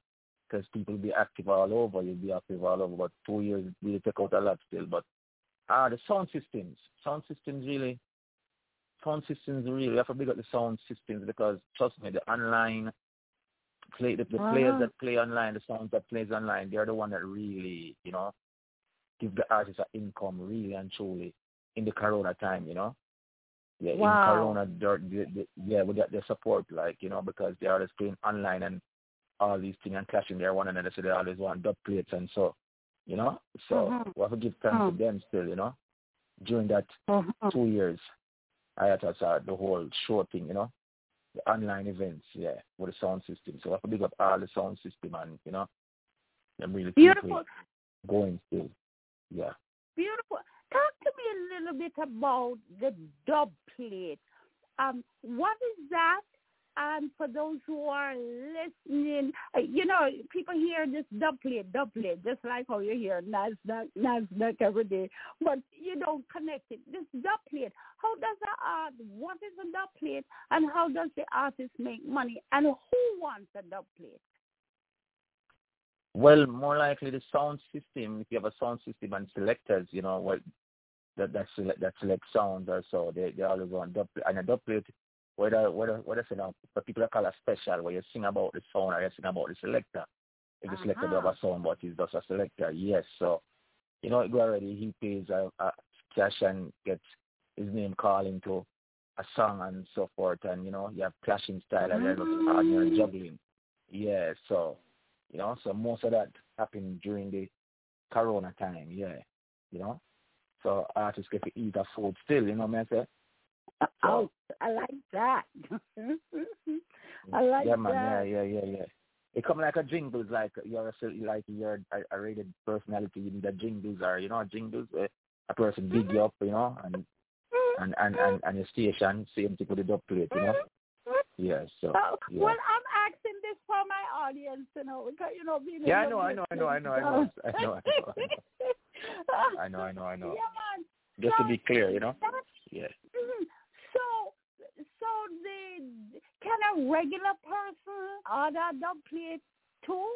because people be active all over, you'll be active all over, but two years will take out a lot still. But Ah, the sound systems. Sound systems really, sound systems really, we have to big up the sound systems because trust me, the online play, the, the uh-huh. players that play online, the sounds that plays online, they're the one that really, you know, give the artists an income really and truly in the Corona time, you know. Yeah, wow. in Corona, they're, they, they, yeah, we got their support, like you know, because they are always playing online and all these things and clashing their one another, so they always want dub plates and so you know. So mm-hmm. we have to give thanks mm-hmm. to them still, you know. During that mm-hmm. two years, I had to start the whole show thing, you know, the online events, yeah, with the sound system. So I have to big up all the sound system and, you know, I'm really beautiful going still, yeah. Beautiful. Talk to me a little bit about the dub plate. Um, what is that and for those who are listening, uh, you know, people hear this dub plate, just like how you hear NASDAQ, NASDAQ every day, but you don't connect it. This dub plate, how does the art, what is a dub and how does the artist make money, and who wants a dub plate? Well, more likely the sound system. If you have a sound system and selectors, you know, well, that that select that select sounds or so, they they always want dub and a dub plate whether whether whether you know the people that call a special where you sing about the sound or you sing about the selector. If the uh-huh. selector does a sound but he's just a selector, yes. So you know go already he pays a, a cash and gets his name called into a song and so forth and you know you have clashing style and there's ordinary juggling. Yeah, so you know, so most of that happened during the corona time, yeah. You know? So artists get to eat a food still, you know what I say? Oh, I like that. (laughs) I like that. yeah, man. that. Yeah, yeah, yeah, yeah. It come like a jingles, like you're a, like you're a, a rated personality. Need a jingles, or you know, jingles. Uh, a person big you up, you know, and and and and, and your station same thing with the dub plate, you know. Yeah, so. Oh, yeah. Well, I'm asking this for my audience, you know, because you know, being yeah, I know, I know, I know, I know, (laughs) I know, I know, (laughs) I know, I know, I know. Yeah, man. Just to be clear, you know. Yeah. Mm-hmm. So the can a regular person order dub plate too?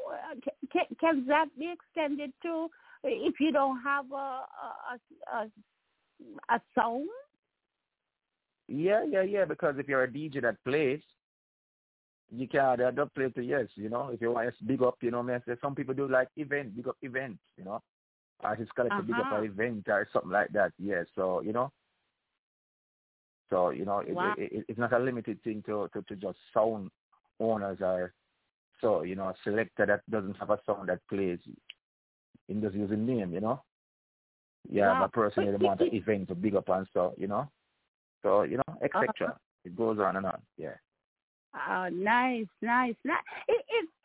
Can, can that be extended to if you don't have a a a, a sound? Yeah, yeah, yeah. Because if you're a DJ that plays, you can add a dub plate to yes. You know, if you want to big up, you know, man. Some people do like event, big up events. You know, artists collect uh-huh. big up an event or something like that. Yeah. So you know, so, you know, wow. it, it, it's not a limited thing to, to, to just sound owners or so, you know, a selector that doesn't have a sound that plays in just using name, you know. Yeah, wow. a person in the amount of event to big up and so, you know. So, you know, etc. Uh-huh. It goes on and on. Yeah. Oh, nice, nice. nice. It, it, is that a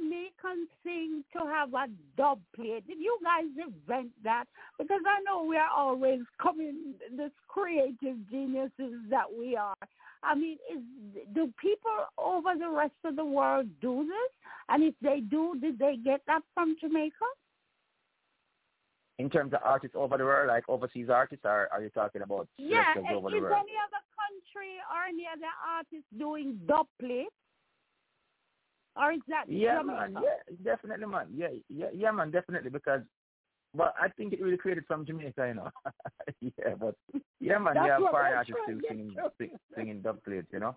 Jamaican thing to have a dub plate? Did you guys invent that? Because I know we are always coming, this creative geniuses that we are. I mean, is do people over the rest of the world do this? And if they do, did they get that from Jamaica? In terms of artists over the world, like overseas artists, are are you talking about yeah, over the world? Is any other country or any other artist doing dub plates? Or is that yeah, man, yeah, definitely, man, yeah, yeah, yeah, man, definitely, because, but I think it really created from Jamaica, you know. (laughs) yeah, but yeah, man, yeah, foreign artists still singing, sing, singing dub plates, you know.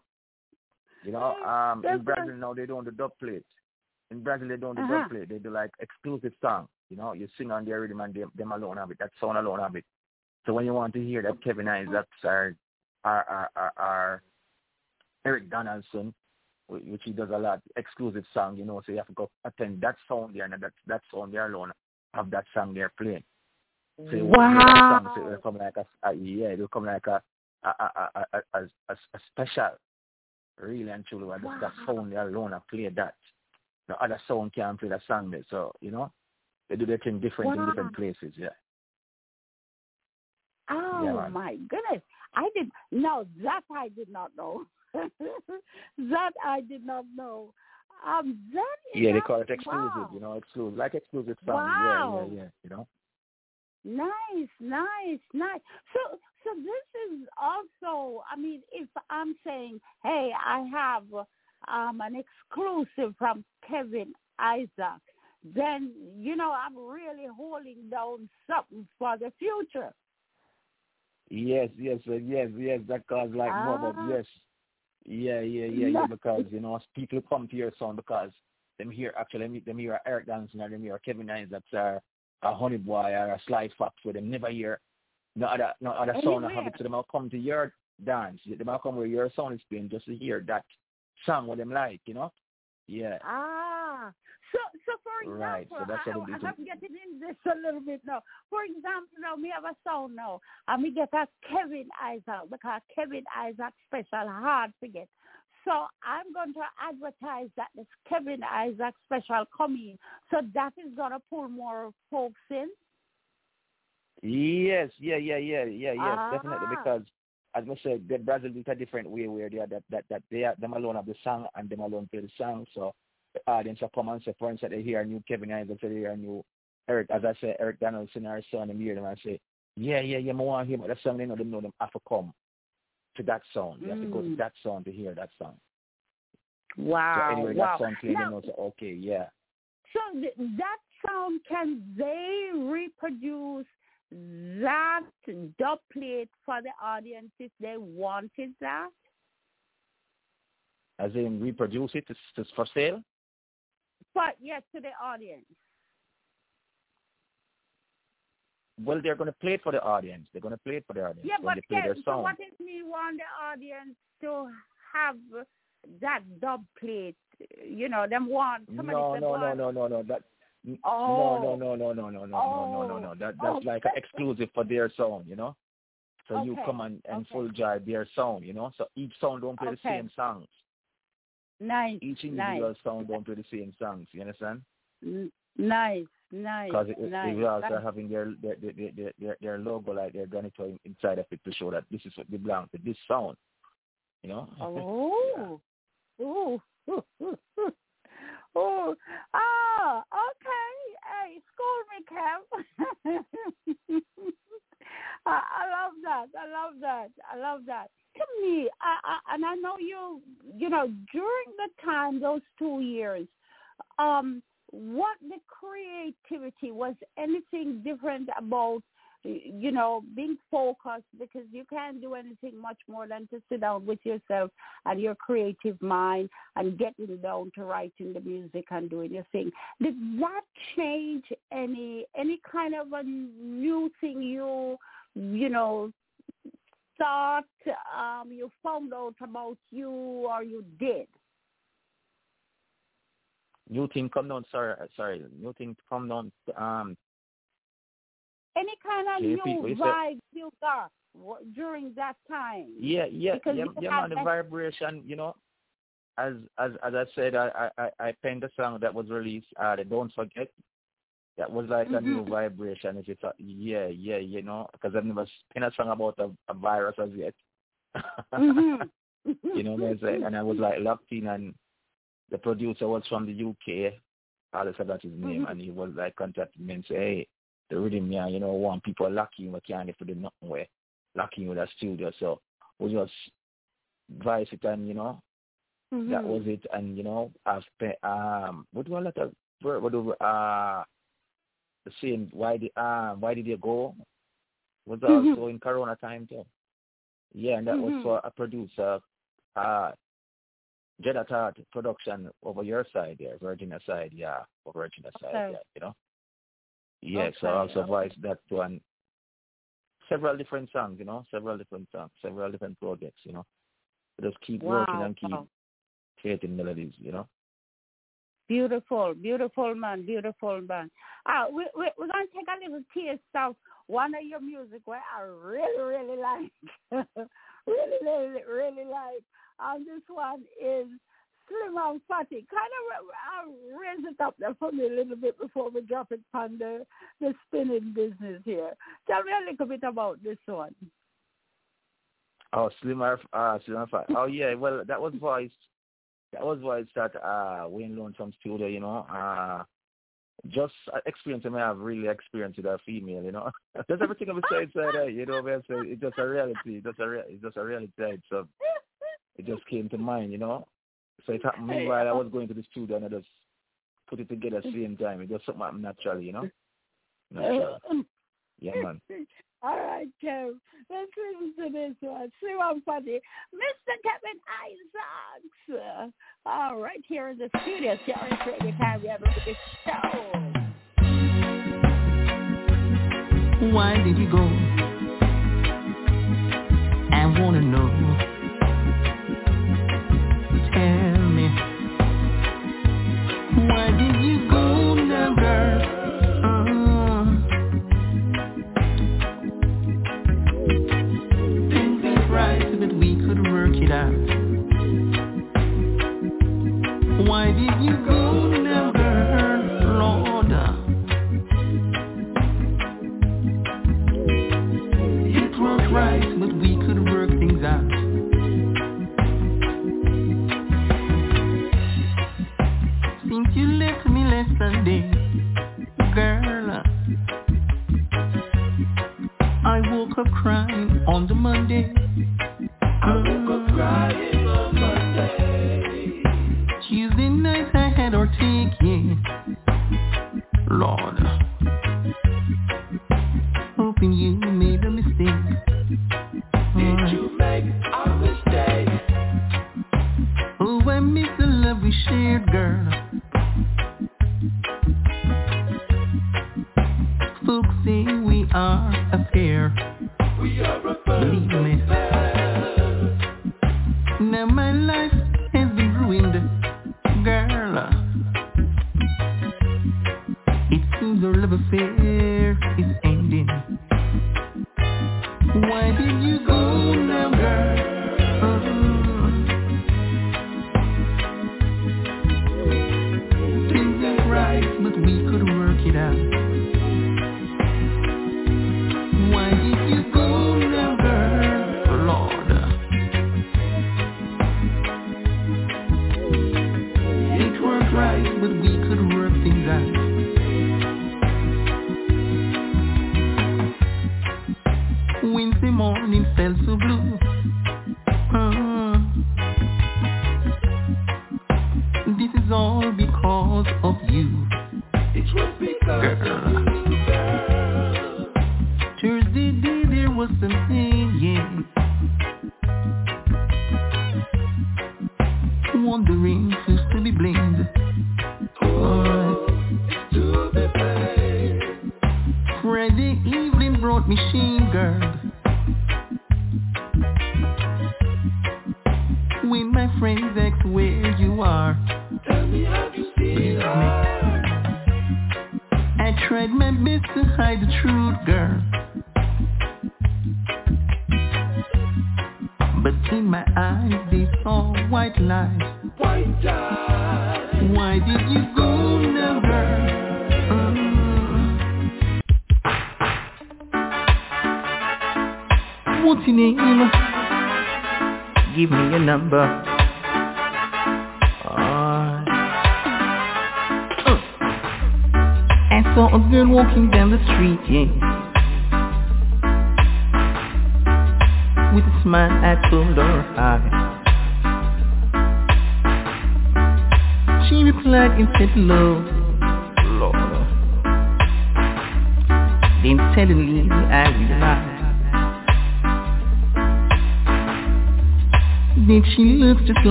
You know, um, in Brazil now they don't do dub plates. In Brazil they don't do uh-huh. dub plate. They do like exclusive song. You know, you sing on their rhythm and them, them alone have it. That sound alone have it. So when you want to hear that Kevin Isaacs or, or, or, or, or Eric Donaldson, which he does a lot, exclusive song, you know, so you have to go attend that sound there and that, that sound there alone of that song they're playing. So you wow. song, so it'll come like a, a yeah, it'll come like a a a a, a, a, a special, really and truly, where wow. that sound there alone I play that. The other sound can't play that song there. So, you know, they do their thing different wow. in different places, yeah. Oh yeah, my goodness. I did no, that I did not know. (laughs) that I did not know. Um, that yeah, they call it exclusive. Wow. You know, exclusive, like exclusive song. Wow. Yeah, yeah, yeah. You know. Nice, nice, nice. So, so this is also. I mean, if I'm saying, hey, I have um, an exclusive from Kevin Isaac, then you know I'm really holding down something for the future. Yes, yes, yes, yes. That cause like ah. more, but yes, yeah, yeah, yeah, yeah. Because you know, people come to your song because them hear actually them hear Eric Johnson or them hear Kevin Isaacs or a Honey Boy or a Sly Fox where them never hear no other no other song have it to them. I'll come to your dance. They might come where your song is playing just to hear that song what them like, you know. Yeah. Ah, so so for example, right. so that's I, I, I'm getting in this a little bit now. For example, now me have a song now, and we get a Kevin Isaac because Kevin Isaac special hard to get. So I'm going to advertise that this Kevin Isaac special coming. So that is going to pull more folks in. Yes, yeah, yeah, yeah, yeah, yes, ah. definitely. Because as I said, the Brazil did a different way where they are that that that they are them alone have the song and them alone play the song. So audience will come and say, for instance, they hear a new Kevin Isaac, they hear a new Eric, as I say, Eric Donaldson or son, and hear them and say, yeah, yeah, yeah, I want to hear that song. They know them know them have to come to that song. You have to go to Mm. that song to hear that song. Wow. So anyway, wow. that song played, Now- they know, so, okay, yeah. So th- that sound, can they reproduce that dub plate for the audience if they wanted that? As in reproduce it, it's, it's for sale? But yes, to the audience. Well, they're going to play it for the audience. They're going to play it for the audience yeah, when but they play their song. So what if we want the audience to have that dub plate? You know, them want somebody no, no, no, no, no, no, that. Oh. No, no, no, no, no, no, no, oh. no, no, no. That that's oh. like exclusive for their song, you know. So okay. you come and, and okay. full jive their song, you know. So each song don't play okay. the same songs. Nice, Each nice, individual sound don't play the same songs. You understand? Nice, nice, Because it, nice. it also nice. having their their, their their their their logo like their granito inside of it to show that this is what they belong to this sound. You know. (laughs) Oh, oh, (laughs) oh, ah, okay. Hey, school me, Kev. (laughs) I, I love that. I love that. I love that. To me, I, I, and I know you. You know, during the time, those two years, um, what the creativity was anything different about you know, being focused because you can't do anything much more than to sit down with yourself and your creative mind and getting down to writing the music and doing your thing. Did that change any any kind of a new thing you you know thought um you found out about you or you did? New thing come down. Sorry, sorry. New thing come down. Um, Any kind of JP, new vibe you got during that time? Yeah, yeah, Because yeah, yeah, man. The vibration, you know, as as as I said, I I I penned the song that was released. Uh, Don't Forget. That was like a new Mhm. vibration. If it's a, yeah, yeah, you know, because I've never penned a song about a, a virus as yet. (laughs) Mhm. you know what I'm saying? And I was like locked in, and the producer was from the UK. I just forgot his name, Mhm. and he was like contacting me and say, hey, the rhythm, yeah, you know, want people locking, we can't if do nothing way, locking with a studio. So we just advise it, and you know, that Mhm. was it. And you know, I've spent um, what do I let us, what do uh, the same? Why did um, why did you go? Was Mhm. also in Corona time too. Yeah, and that was Mhm. for a producer, uh, Jeddah Tart production over your side there, Virginia side, yeah, over Virginia side, Okay. yeah, you know. Yeah, so Okay, I also okay. voiced that to several different songs, you know, several different songs, several different projects, you know. Just keep wow. working and keep creating melodies, you know. Beautiful, beautiful man, beautiful man. Uh, we, we, we're going to take a little taste of one of your music where I really, really like. (laughs) really, really, really like. And this one is Slim and Fatty. Kind of I'll raise it up there for me a little bit before we drop it on the, spinning business here. Tell me a little bit about this one. Oh, Slim uh, Slim Fatty. Oh, yeah. Well, that was voiced that was why I started uh, Wayne Loan from studio, you know. Uh, just experience I may have really experienced with a female, you know. (laughs) just everything on the side side, you know, it's just a reality. It's just a rea- it's just a reality. So it just came to mind, you know. So it happened meanwhile I was going to the studio and I just put it together at the same time. It just something naturally, you know. Natural. (laughs) Yeah, man. (laughs) All right, Kev. Let's listen to this one. See what I'm funny. Mr. Kevin Isaacs. All right, here in the studio. Sharing Radio Time. We have a big show. Why did you go?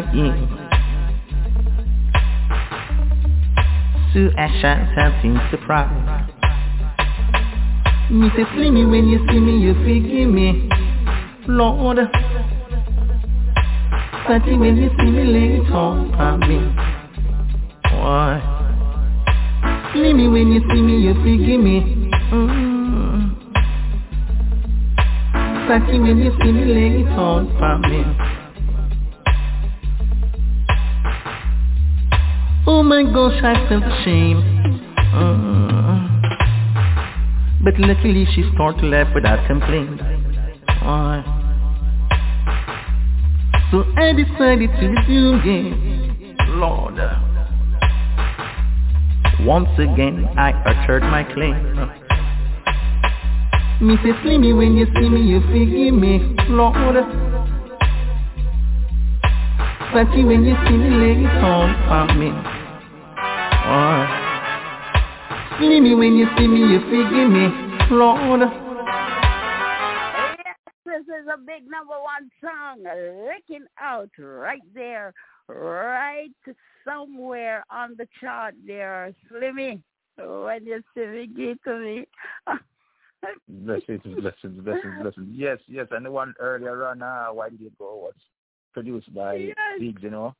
Like my type, yeah. So I shot out in surprise. Me say Slimmy when you see me, you forgive me. Lord. Fatty when you see me, lay it on me. Why? Slimmy when you see me, you forgive me. Mm. Fatty when you see me, lay it on me. Oh my gosh, I felt shame. Mm. But luckily she started to laugh without complaint. Why? So I decided to resume again. Lord. Once again I uttered my claim. Me say Slimmy when you see me you forgive me, Lord. Fatty when you see me lay it on for me. Alright. Slimmy when you see me you forgive me, Lord. Yes, this is a big number one song, licking out right there, right somewhere on the chart there, Slimmy. When you see me, give to me. (laughs) blessings, blessings, blessings, blessings. Yes, yes, and the one earlier on, uh, Why Did It Go was produced by Yes. Biggs, you know.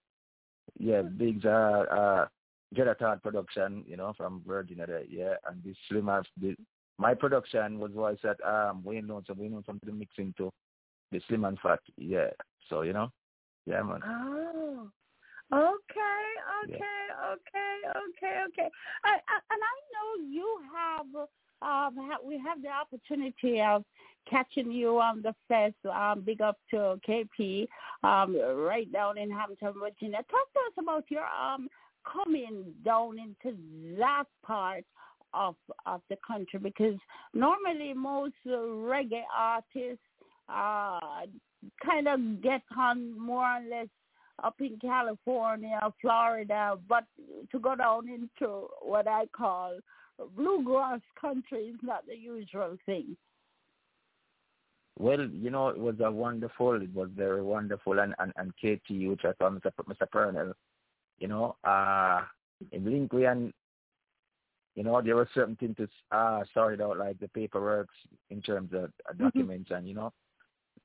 Yeah, Biggs, uh, uh, Jetta Todd production, you know, from Virgin, yeah, and this Slim the, my production was voiced at um, Wayne Lonesome, Wayne Lonesome to the mixing to the Slim and Fat, yeah. So, you know, yeah, man. Oh, okay, okay, okay, okay, okay. I, I, and I know you have, um, ha- we have the opportunity of catching you on the fest. Um, big up to KP, um, right down in Hampton, Virginia. Talk to us about your um coming down into that part of of the country because normally most reggae artists uh kind of get on more or less up in California, Florida, but to go down into what I call bluegrass country is not the usual thing. Well, you know, it was a wonderful, it was very wonderful, and, and, and KP, which I call Mr. Mr. Pernell, you know, uh, in Lincoln, you know, there were certain things to uh, sort out, like the paperwork in terms of uh, documents, and, you know,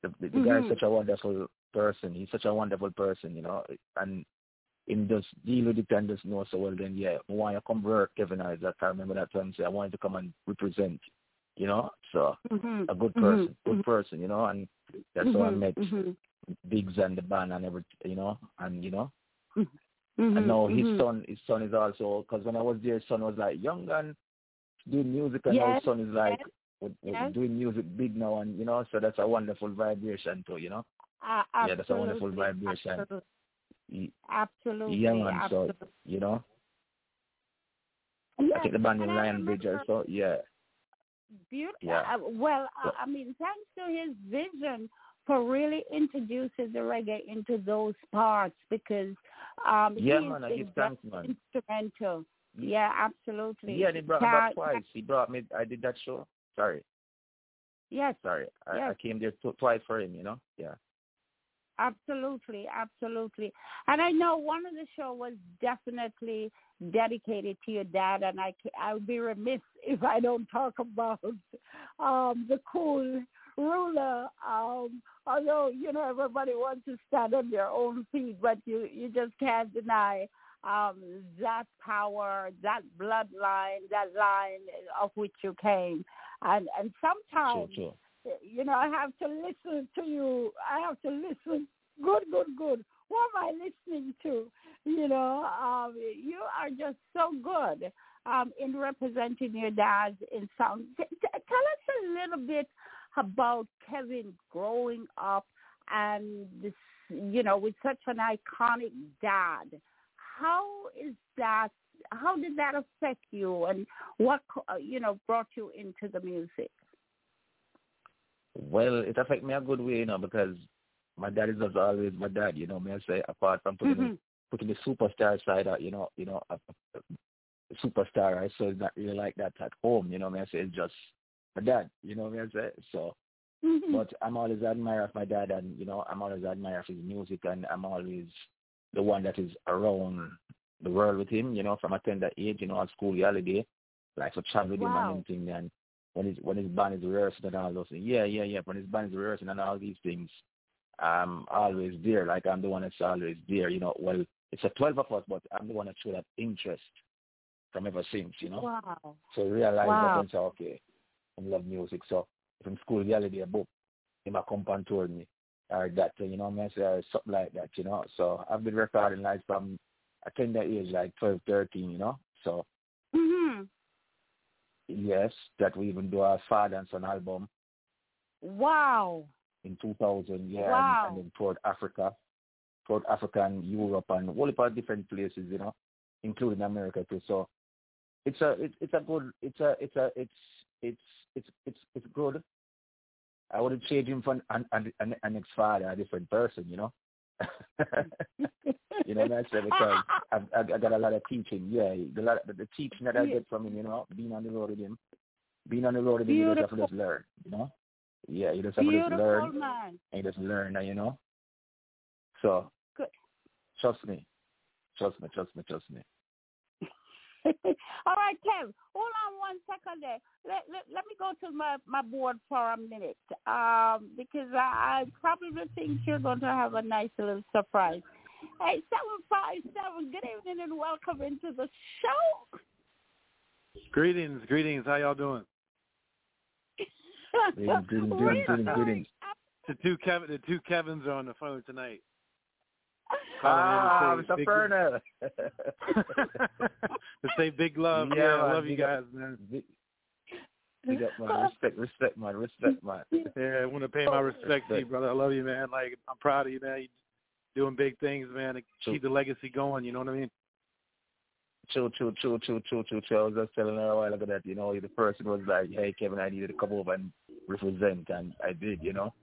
the, the, the guy is such a wonderful person. He's such a wonderful person, you know, and in just deal with it and just know so well, then, yeah, I want to come work, Kevin Eyes. I can't remember that time, say I wanted to come and represent, you know, so Mhm. a good Mhm. person, good Mhm. person, you know, and that's how I met. Biggs and the band and everything, you know, and you know, Mhm. and now his Mhm. son, his son is also because when I was there, his son was like young and doing music, and now his son is like yes, with- with yes. doing music big now, and you know, so that's a wonderful vibration too, you know. Uh, Yeah, that's a wonderful vibration. Absolutely. Absolutely. Yeah, man, so you know, I Yes, think the band in Lion Bridge also, yeah, Beautiful. Yeah. Uh, well, uh, So- I mean, thanks to his vision for really introducing the reggae into those parts because um, yeah, he's man, I give thanks, man. instrumental. Yeah, absolutely. Yeah, he brought me back twice. He brought me. I did that show. Sorry, Yes, sorry, I, I came there tw- twice for him, you know. Yeah. absolutely, absolutely. And I know one of the show was definitely dedicated to your dad, and I I would be remiss (laughs) if I don't talk about um, the cool ruler. Um, although you know everybody wants to stand on their own feet, but you you just can't deny um, that power, that bloodline, that line of which you came, and and sometimes true. you know, I have to listen to you. I have to listen. Good, good, good. What am I listening to? You know, um, you are just so good um, in representing your dad in song. T- t- tell us a little bit about Kevin growing up and this, you know, with such an iconic dad. How is that? How did that affect you, and what uh, you know brought you into the music? Well, it affected me a good way, you know, because my dad is just always my dad, you know. Me I say apart from putting Mhm. the, putting the superstar side out, you know, you know, a, a, a superstar, right? So it's not really like that at home, you know. Me I say it's just my dad, you know. what I say so. Mhm. But I'm always admire of my dad, and you know, I'm always admire of his music, and I'm always the one that is around the world with him, you know, from a tender age, you know, at school holiday, like to traveling Wow. and everything, and when his when his band is rehearsing and all those things. Yeah, yeah, yeah. When his band is rehearsing and all these things, I'm always there. Like I'm the one that's always there. You know, well, it's a twelve of us, but I'm the one that showed that interest from ever since. You know. Wow. So realize Wow. that and say, okay, I love music. So from school, the holiday book, him a come and told me or that, you know, what I say, or something like that, you know. So I've been recording like from a tender age, like 12, 13, you know. So Mhm. yes, that we even do our father and son album Wow. in 2000, yeah, Wow. and, and then toured Africa, toured Africa and Europe and all of different places, you know, including America too. So it's a it's it's a good it's a it's a it's it's it's it's it's good. I wouldn't change him for an an an, an ex father, a different person, you know. (laughs) you know what I say? Because I've, I, I got a lot of teaching. Yeah, the lot the, the teaching that I Yeah. get from him, you know, being on the road with him, being on the road with him, you just have to just learn, you know. Yeah, you just have to just learn man. and just learn, you know. So Good. trust me, trust me, trust me, trust me. (laughs) All right, Kev, hold on one second there. Let, let, let me go to my, my board for a minute um, because I, I probably think you're going to have a nice little surprise. Hey, 757, good evening and welcome into the show. Greetings, greetings. How y'all doing? Greetings, greetings, greetings, (laughs) greetings, greetings. The two Kevin, the two Kevins are on the phone tonight. Ah, Calling in to Mr. say big- Fernell. (laughs) to say big love. Yeah, Yeah, I love you big up. guys, man. Big, big up, man. Respect, respect, man. Respect, man. (laughs) Yeah, I want to pay my respect to you, brother. I love you, man. Like I'm proud of you, man. You're doing big things, man. To True. keep the legacy going. You know what I mean? True, true, true, true, true, true, true. I was just telling her a while ago that, you know, the person was like, hey, Kevin, I needed to come over and represent, and I did, you know.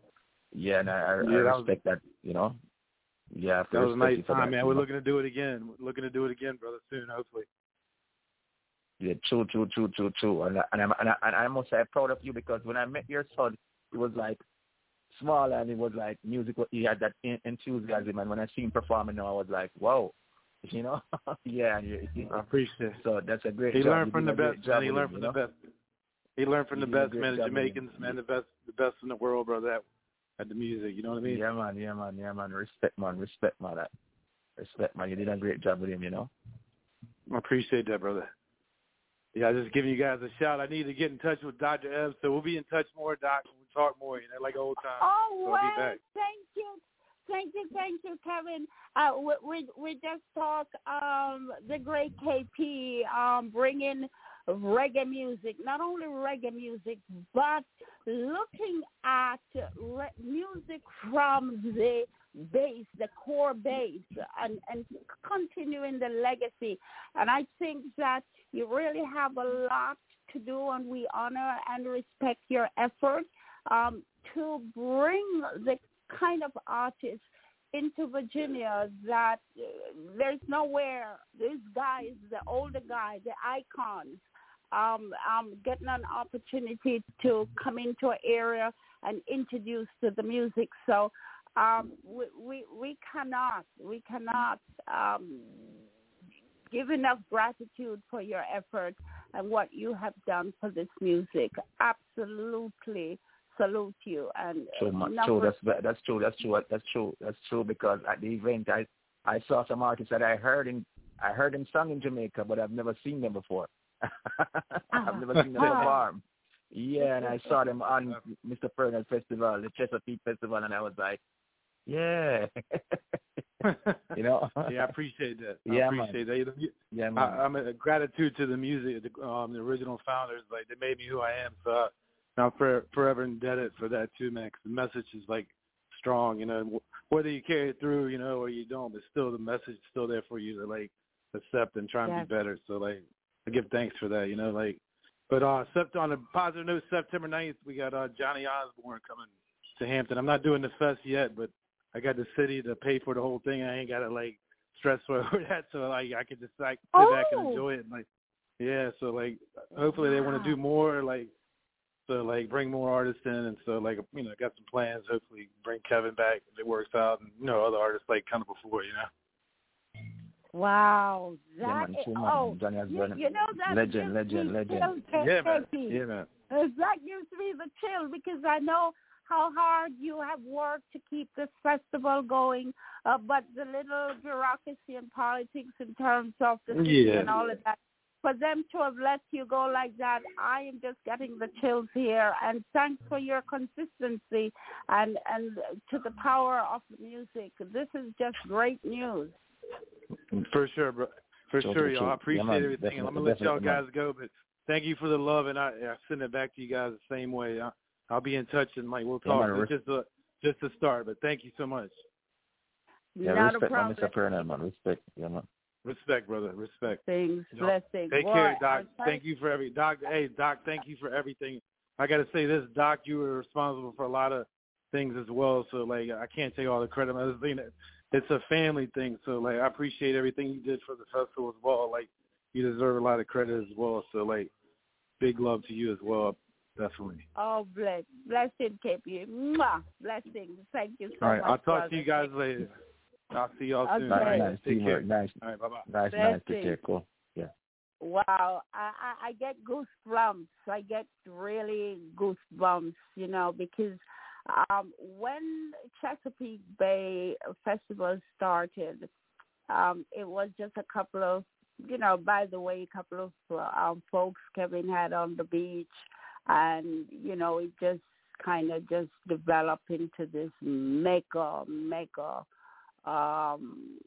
Yeah, and I, I, Yeah, I that was- respect that, you know. Yeah, I have to That was a nice time, man. We're looking to do it again. We're looking to do it again, brother, soon, hopefully. Yeah, true, true, true, true, true. And I, and I'm and I, and I must say I'm proud of you because when I met your son, he was like small and he was like music. He had that enthusiasm, and when I see him performing now, I was like, wow, (laughs) you know, (laughs) yeah. And you, you- I appreciate it. so that's a great He job. learned from the did a great best, man. He learned from the know? best. He learned from You the best, man. The job with him. Jamaicans, man. The best, the best in the world, brother. At, at the music, you know what I mean? Yeah, man, yeah, man, yeah, man. Respect, man, respect, man. That respect, man. You did a great job with him, you know. I appreciate that, brother. Yeah, just giving you guys a shout. I need to get in touch with Dr. Ev, so we'll be in touch more, Doc. We'll talk more, you know, like old times. Oh, So I'll be well, back. thank you. Thank you, thank you, Kevin. Uh, we, we, we just talked um, the great KP um, bringing reggae music, not only reggae music, but looking at re- music from the base, the core base, and, and continuing the legacy. And I think that you really have a lot to do, and we honor and respect your effort um, to bring the kind of artists into Virginia that uh, there's nowhere. This guy is the older guy, the icon, um, um, getting an opportunity to come into an area and introduce to the music. So um, we, we we cannot we cannot um, give enough gratitude for your effort and what you have done for this music. Absolutely salute you and True. True. That's that's true. That's true. That's true. That's true. Because at the event, I I saw some artists that I heard in I heard them sung in Jamaica, but I've never seen them before. (laughs) I've never seen them Ah. perform. Yeah, and I (laughs) saw them on Mr. Fernald Festival, the Chesapeake Festival, and I was like, yeah, (laughs) you know. yeah, I appreciate that. I Yeah, man. appreciate that. Know, you- yeah, I, man. I'm a gratitude to the music, the, um, the original founders. Like they made me who I am. So I, I'm for, forever indebted for that too, man. 'cause the message is like strong. You know, whether you carry it through, you know, or you don't, but still the message is still there for you to like accept and try and Yes. be better. So like, I give thanks for that. You know, like, but uh, sept- on a positive note, September 9th, we got uh, Johnny Osbourne coming to Hampton. I'm not doing the fest yet, but I got the city to pay for the whole thing. I ain't got to like stress (laughs) over that, so like I could just like sit back and Oh. enjoy it. And, Like, yeah, so like hopefully they want to do more, like so like bring more artists in, and so like you know got some plans. Hopefully bring Kevin back if it works out, and you know other artists like kind of before, you know. Wow, that yeah, man, is, man. oh, Johnny has you, you know that legend, legend, me legend. chills, K- Yeah, man. Yeah, man. That gives me the chill because I know how hard you have worked to keep this festival going, uh, but the little bureaucracy and politics in terms of the Yeah. and all of that. For them to have let you go like that, I am just getting the chills here. And thanks for your consistency and and to the power of the music. This is just great news. For sure, bro. For True, sure, y'all. I appreciate Yeah, everything. and I'm gonna let y'all guys go, but thank you for the love, and I, I send it back to you guys the same way. I, I'll be in touch, and like we'll Yeah, talk. man, just a just a start, but thank you so much. Yeah, Not respect, a man, problem. Mr. Pernell, man. Respect, yeah, man. Respect, brother. Respect. Things, Yeah. blessings. Take Boy, care, Doc. Thank you for every Doc. Hey, Doc. Thank you for everything. I got to say this, Doc. You were responsible for a lot of things as well. So like, I can't take all the credit. I was thinking that it's a family thing. So like, I appreciate everything you did for the festival as well. Like, you deserve a lot of credit as well. So like, big love to you as well. Definitely. Oh, bless, blessing, KP. Mwah. Blessings. Thank you so All right. much. I'll talk brother. to you guys later. I'll see y'all soon. Okay. All Nice, right. nice Take care. Nice, All right. Bye bye. nice, nice. Take care. Cool. Yeah. Wow, I, I, I get goosebumps. I get really goosebumps, you know, because um, when Chesapeake Bay Festival started, um, it was just a couple of, you know, by the way, a couple of um, folks Kevin had on the beach, and you know, it just kind of just developed into this mega, mega um,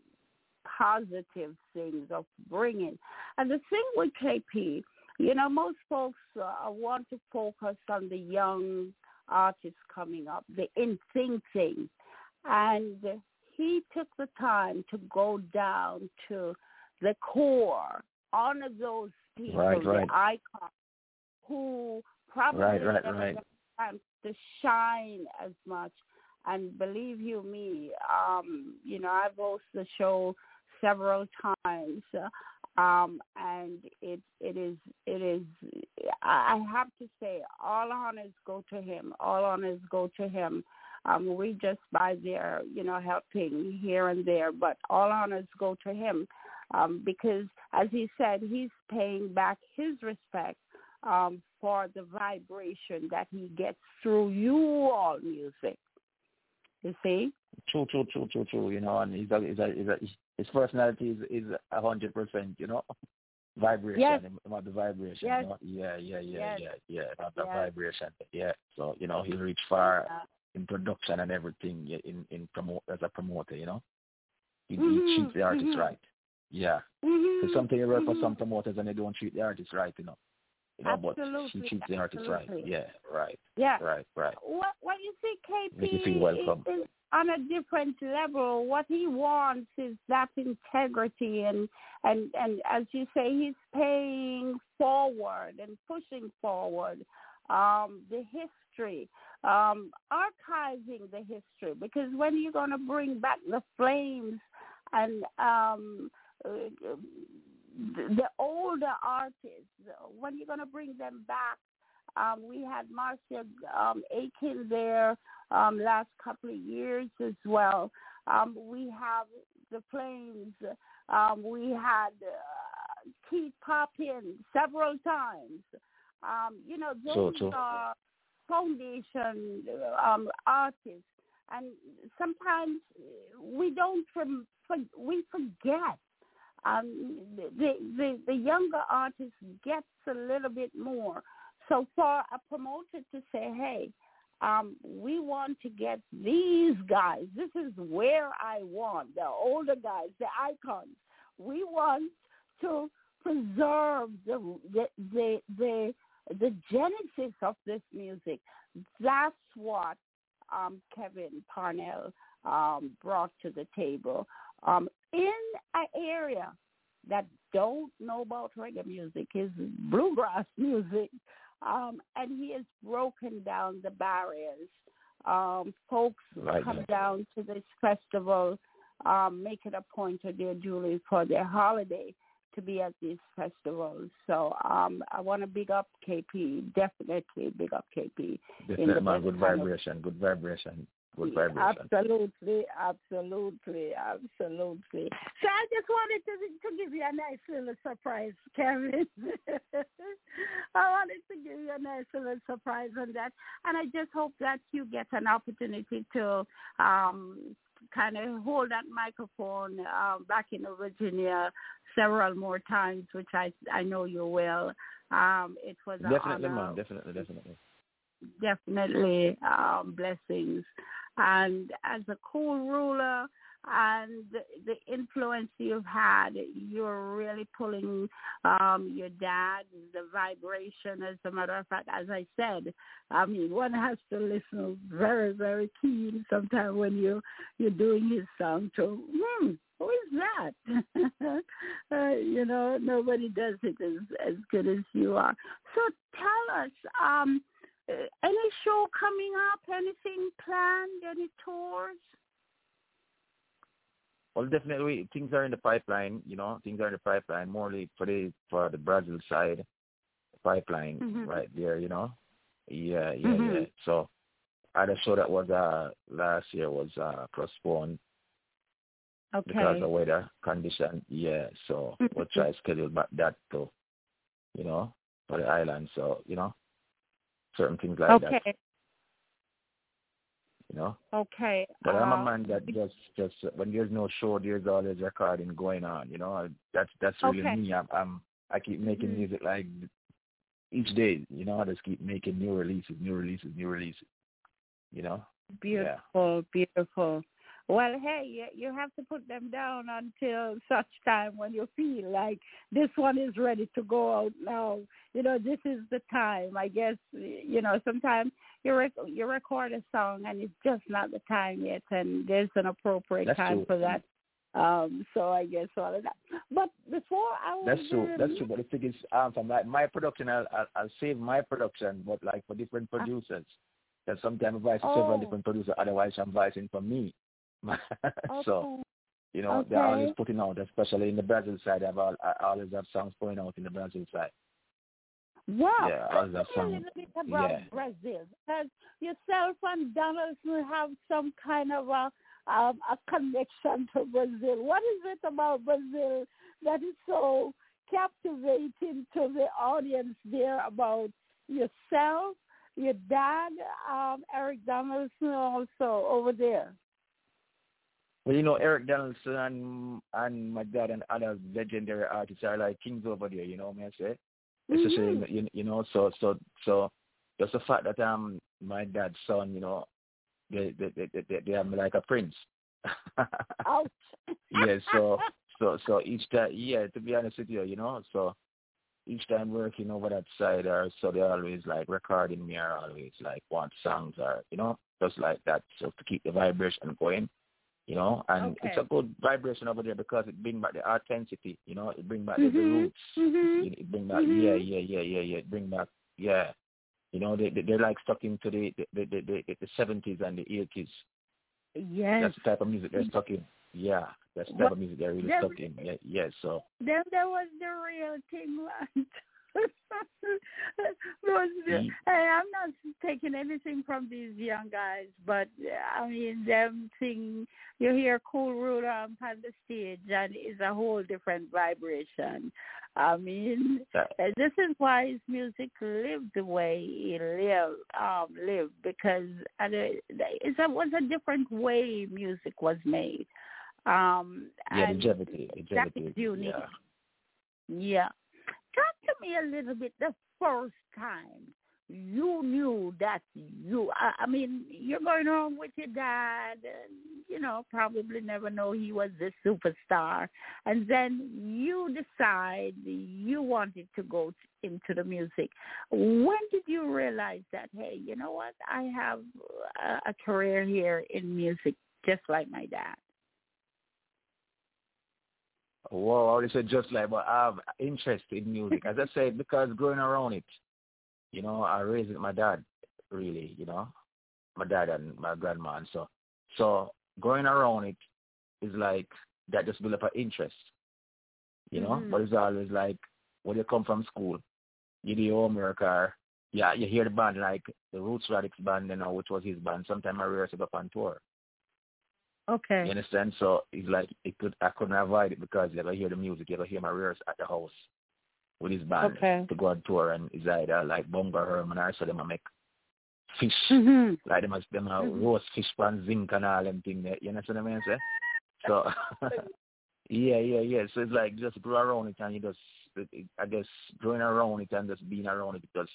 positive things of bringing. And the thing with KP, you know, most folks uh, want to focus on the young artists coming up, the in Thing thing. And he took the time to go down to the core, honor those people, Right, right. the icons who probably Right, right, never right. chance to shine as much. And believe you me, um, you know, I've hosted the show several times, uh, um, and it it is it is. I have to say, all honors go to him. All honors go to him. Um, we just by there, you know, helping here and there, but all honors go to him um, because, as he said, he's paying back his respect um, for the vibration that he gets through you all music. You see? True, true, true, true, true. You know, and he's a, he's a, he's a, his personality is is a hundred percent. You know, (laughs) vibration. Yes. About the vibration. Yes. You know? Yeah, yeah, yeah, Yes. yeah, yeah. About the Yes. vibration. Yeah. So you know, he reached far Uh, in production and everything. In in promote as a promoter. You know, he, Mhm, he treats the artist mhm. right. Yeah. Mm-hmm. Because something you work for mhm. some promoters and they don't treat the artist right. You know. You know, but she Absolutely, treats the artist right. absolutely. Yeah. Right. Yeah. Right. Right. What what you see, Make you KP feel welcome. is, is on a different level. What he wants is that integrity, and and and as you say, he's paying forward and pushing forward um, the history, um, archiving the history. Because when you're going to bring back the flames and um, uh, the older artists, when you're going to bring them back um, we had Marcia um, Aitken there um, last couple of years as well. Um, we have the Flames. Um, we had uh, Keith pop in several times. Um, you know, So- those so- are foundation um, artists, and sometimes we don't from, for, we forget. Um, the, the the younger artist gets a little bit more. So for a promoter to say, hey, um, we want to get these guys, this is where I want, the older guys, the icons. We want to preserve the the the the, the genesis of this music. That's what um, Kevin Parnell um, brought to the table. Um, in an area that don't know about reggae music is bluegrass (laughs) music um, and he has broken down the barriers. Um, folks Right. come down to this festival, um, make it a point of their duty for their holiday to be at these festivals. So um, I want to big up KP, definitely big up KP. Definitely, the man. Good kind of- vibration. Good vibration. Good vibration. Absolutely, absolutely, absolutely. So I just wanted to to give you a nice little surprise, (laughs) Kevin. I wanted to give you a nice little surprise on that, and I just hope that you get an opportunity to um kind of hold that microphone um, back in Virginia several more times, which I I know you will. Um, it was definitely, definitely, definitely, definitely um, blessings. And as a cool ruler and the, influence you've had, you're really pulling um, your dad, the vibration. As a matter of fact, as I said, I mean, one has to listen very, very keen sometimes when you you're doing his song to, hmm, who is that? (laughs) uh, you know, nobody does it as as good as you are. So tell us, um, any show coming up? Anything planned? Any tours? Well, definitely things are in the pipeline. You know, things are in the pipeline. Morely for the for the Brazil side, pipeline Mhm. right there. You know, yeah, yeah, Mhm. yeah. So, other show that was uh last year was uh postponed because Okay. of weather condition. Yeah, so we'll try to schedule back that too. You know, for the island. So you know, certain things like that. Okay. You know. Okay. But I'm a Uh, man that just just when there's no show, there's always recording going on. You know, that's that's really Okay. me. I'm, I'm I keep making Mhm. music like each day. You know, I just keep making new releases, new releases, new releases. You know. Beautiful, beautiful. Well, hey, you, you have to put them down until such time when you feel like this one is ready to go out now. You know, this is the time. I guess you know sometimes you rec- you record a song and it's just not the time yet, and there's an appropriate That's time true. for that. Um, so I guess all of that. But before I was That's true. That's true. But the thing is, um, from like my production, I'll, I'll I'll save my production, but like for different Uh, producers, that sometimes I voice for several Oh. different producers. Otherwise, I'm voicing for me. (laughs) so okay. you know, they're always putting out, especially in the Brazil side. I've all, I always have songs going out in the Brazil side. Wow. Yeah, that me a little bit about Yeah. Brazil. Because yourself and Donaldson have some kind of a um, a connection to Brazil. What is it about Brazil that is so captivating to the audience there about yourself, your dad, um, Eric Donaldson also over there? Well, you know, Eric Donaldson and and my dad and other legendary artists are like kings over there. You know what I say? Especially Mhm. you, you know, so so so just the fact that um my dad's son, you know, they they they they, they, they are like a prince. Ouch. (laughs) yeah, so so so each time, yeah, to be honest with you, you know, so each time working over that side, or so they always like recording me, or always like want songs, or you know, just like that, so to keep the vibration going, you know, and it's a good vibration over there because it bring back the authenticity, you know, it bring back the, the roots, Mhm. it, it bring back, Mhm. yeah, yeah, yeah, yeah, yeah, it bring back, yeah, you know, they, they they're like stuck into the the the the, the, the 70s and the 80s. Yes. That's the type of music they're stuck in. Yeah, that's the type of music they're really there- stuck in. Yeah, yeah. So Then there was the real thing. (laughs) right? there was the, Ye- hey, I'm not taking anything from these young guys, but I mean, them thing, you hear Cool Ruler on the stage and it's a whole different vibration. I mean, uh, this is why his music lived the way it lived, um, lived because uh, it was a different way music was made. Um, yeah, longevity, longevity. unique. Yeah. Yeah. Me a little bit the first time you knew that you, I, I mean, you're going home with your dad, and, you know, probably never know he was this superstar. And then you decide you wanted to go into the music. When did you realize that, hey, you know what, I have a, a career here in music just like my dad? Well, I already said just like, but I have interest in music. As I said, because growing around it, you know, I raised my dad, really, you know, my dad and my grandma, and so, so going around it is like that just build up an interest, you know. Mhm. But it's always like when you come from school, you do your homework or yeah, you hear the band like the Roots Radics band, you know, which was his band. Sometimes I rehearse it up on tour. Okay. You understand? So it's like it could I couldn't avoid it because you ever hear the music, you ever hear my rehearse at the house with his band Okay. to go on tour and it's either like Bunga Herman or so them a make fish. Mhm. Like them them a Mhm. roast fish pan zinc and all them thing there. You understand what I mean say? So (laughs) yeah, yeah, yeah. So it's like just grow around it and you just it, I guess growing around it and just being around it because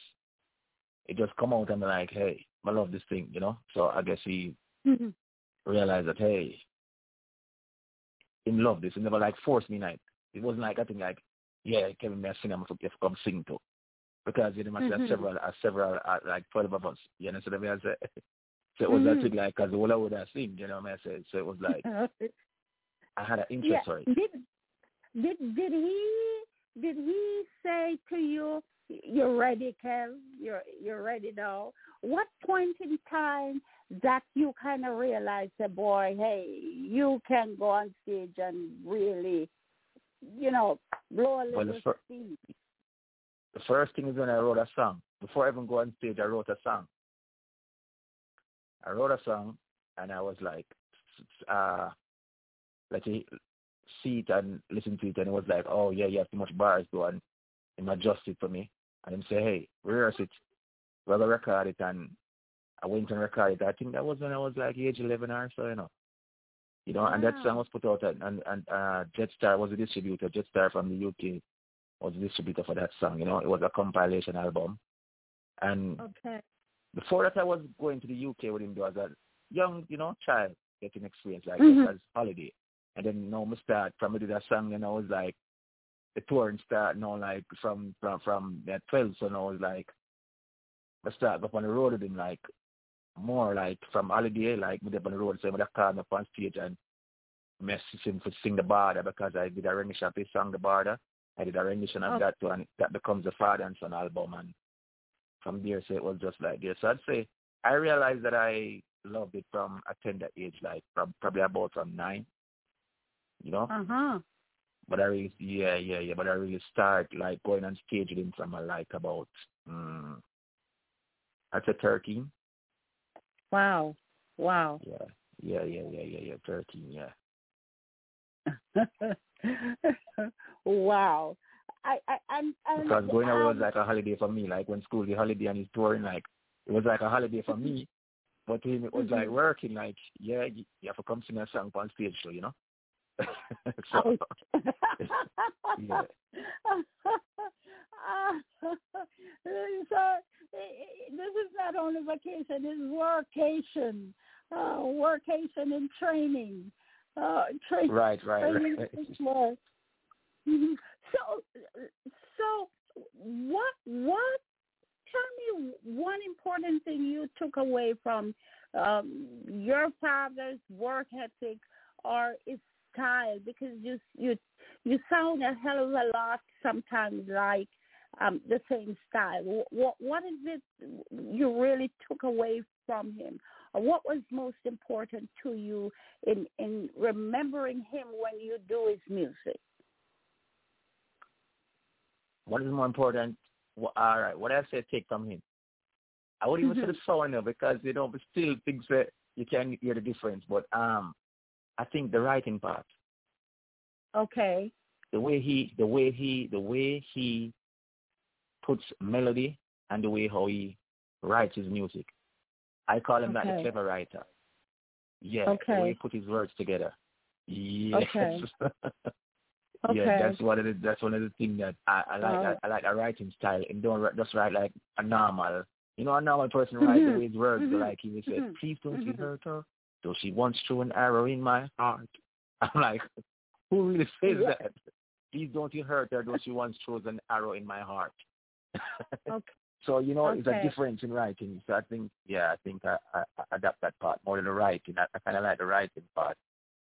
it just come out and be like, hey, I love this thing, you know. So I guess he Mhm. Realized that hey, him love this. He never like forced me like it wasn't like I think like yeah, Kevin may sing I'm to come sing to. Because you know, mm Mhm. several uh, several uh, like twelve of us. You know, so the I say (laughs) so it was Mhm. that like because all I would have sing, you know what I say. So it was like (laughs) I had an interest yeah. for it. Did did did he did he say to you you're ready, Kev? You're you're ready now. What point in time that you kind of realized that boy, hey, you can go on stage and really, you know, blow a Well, little the fir- steam. The first thing is when I wrote a song. Before I even go on stage, I wrote a song. I wrote a song, and I was like, uh, let me see it and listen to it, and it was like, oh yeah, you have too much bars though, and him adjust it for me, and him say, hey, rehearse it, we're gonna record it, and I went and recorded it. I think that was when I was like age 11 or so, you know. You know, and that song was put out, and and, and uh, Jetstar was a distributor. Jetstar from the UK was the distributor for that song. You know, it was a compilation album. And Okay. before that, I was going to the UK with him. There was a young, you know, child getting experience like Mhm. that as holiday. And then you know, me start from me do that song, and I was like, the touring start you know, like from from from that 12. So now it's like, I start up on the road with him like more like from holiday, like me up on the road, so call him up on stage and message him to sing the border because I did a rendition of his song, The Border. I did a rendition of Okay. that too, and that becomes the Father and Son album. And from there, so it was just like this. So I'd say I realized that I loved it from a tender age, like from probably about from nine, you know. Uh huh. But I really, yeah, yeah, yeah. But I really start like going on stage with him from uh, like about, um, I'd say 13. Wow. Wow. Yeah, yeah, yeah, yeah, yeah, yeah, 13, yeah. (laughs) wow. I, I, I'm, I'm Because going away was um, like a holiday for me. Like when school, the holiday and his touring, like it was like a holiday for me. (laughs) But to him, it was like Mhm. working. Like, yeah, you, you have to come sing a song on stage, so you know. (laughs) so yeah. (laughs) so this is not only vacation, it's workation, uh, workation and training, uh, tra- right, right, training right. is. Mhm. So, so what, what? Tell me one important thing you took away from um, your father's work ethic or his style, because you you you sound a hell of a lot sometimes like um, the same style. What what is it you really took away from him? What was most important to you in in remembering him when you do his music? What is more important? Well, all right, what I say take from him. I would even say Mhm. the sound because you know, but still things that you can hear the difference. But um, I think the writing part, Okay. the way he, the way he, the way he puts melody and the way how he writes his music. I call him like Okay. a clever writer. Yeah, the Okay. way he put his words together. Yes. Okay. (laughs) yeah, Okay. that's one of the that's one of the things that I, I like. Oh. I, I like a writing style and don't just write like a normal. You know, a normal person writes the Mhm. way his words Mhm. like he would say, Mhm. "Please don't Mhm. hurt her, though she once threw an arrow in my heart." (laughs) I'm like, who really (laughs) says Yeah. that? Please don't you hurt her, though she once throws an arrow in my heart. (laughs) Okay. So you know, it's a difference in writing. So I think, yeah, I think I, I, I adapt that part more than the writing. I, I kind of like the writing part.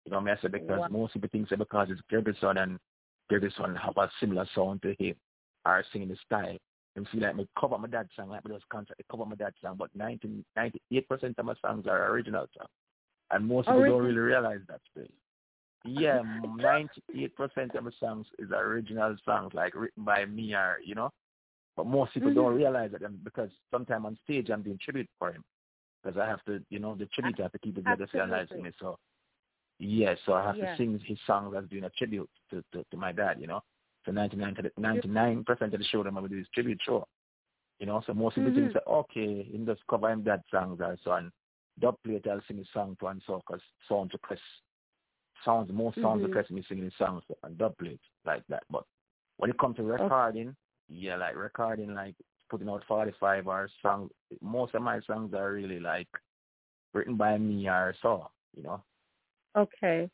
You know, me I say because Wow. most people think say because it's Gergerson and Gergerson have a similar sound to him, or singing the style. And feel like me cover my dad's song, like me just contract cover my dad's song, but 90, 98% of my songs are original songs. And most people Original. don't really realize that still. Yeah, 98% of my songs is original songs, like written by me or, you know, But most people Mm-hmm. don't realize it and because sometimes on stage I'm doing tribute for him because I have to, you know, the tribute I have to keep it legacy alive to me. So, yes, so I have Yeah. to sing his songs as doing a tribute to, to, to my dad, you know. So 99 to the, 99% of the show that I'm going to do is tribute show. You know, so most people think, Mhm. say, okay, he just cover him dad's songs or so and dub plate I'll sing his song to and so because sounds request, sounds, most sounds Mhm. request me singing songs and dub plate like that. But when it comes to recording, yeah, like recording, like putting out 45 or songs, most of my songs are really like written by me or so, you know. Okay.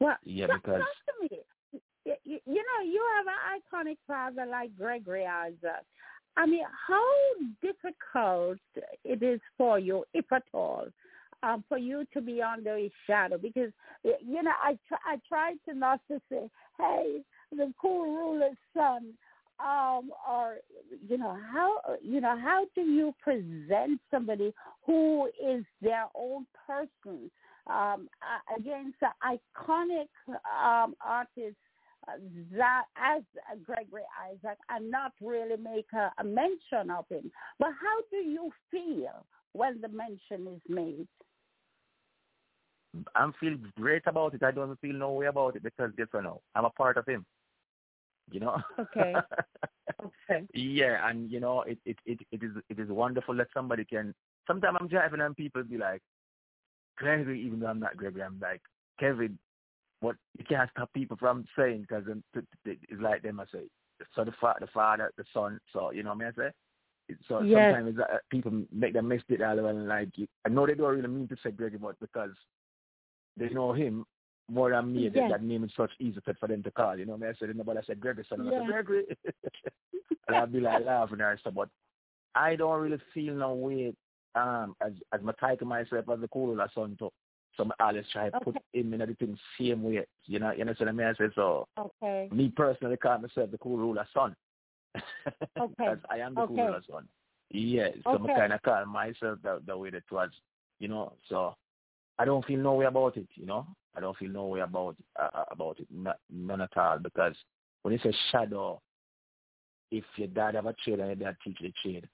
Well, Yeah, because talk me. You, you, you know, you have an iconic father like Gregory Isaac. I mean, how difficult it is for you, if at all, um, for you to be under his shadow? Because you know, I try, I tried to not to say, "Hey, the cool ruler's son," um, or you know, how you know, how do you present somebody who is their own person um, against the iconic um, that as Gregory Isaac and not really make a, a mention of him. But how do you feel when the mention is made? I'm feeling great about it. I don't feel no way about it because guess what now? I'm a part of him. You know? Okay. (laughs) Okay. yeah, and you know, it, it, it, it is it is wonderful that somebody can sometimes I'm driving and people be like, Gregory, even though I'm not Gregory, I'm like, Kevin, what you can't stop people from saying because it's like them I say. So the father, the father, the son. So you know what I say. So Yes. sometimes uh, people make them mix it all and like I know they don't really mean to say Gregory, but because they know him more than me, that, Yes. that name is such easy for them to call. You know what I mean? I said nobody said Gregory, son. I Yeah. said Gregory, (laughs) and I'd be like laughing or stuff. But I don't really feel no way um as as my title myself as the cool son to so I always try to put him in everything same way. You know, you know what I mean? I say so Okay. me personally call myself the cool ruler son. (laughs) Okay. Because I am the cool ruler son. Yeah. So Okay. I kinda call myself the the way that was, you know, so I don't feel no way about it, you know. I don't feel no way about uh, about it, not, none at all. Because when you say shadow, if your dad have a trade and your dad teach the trade,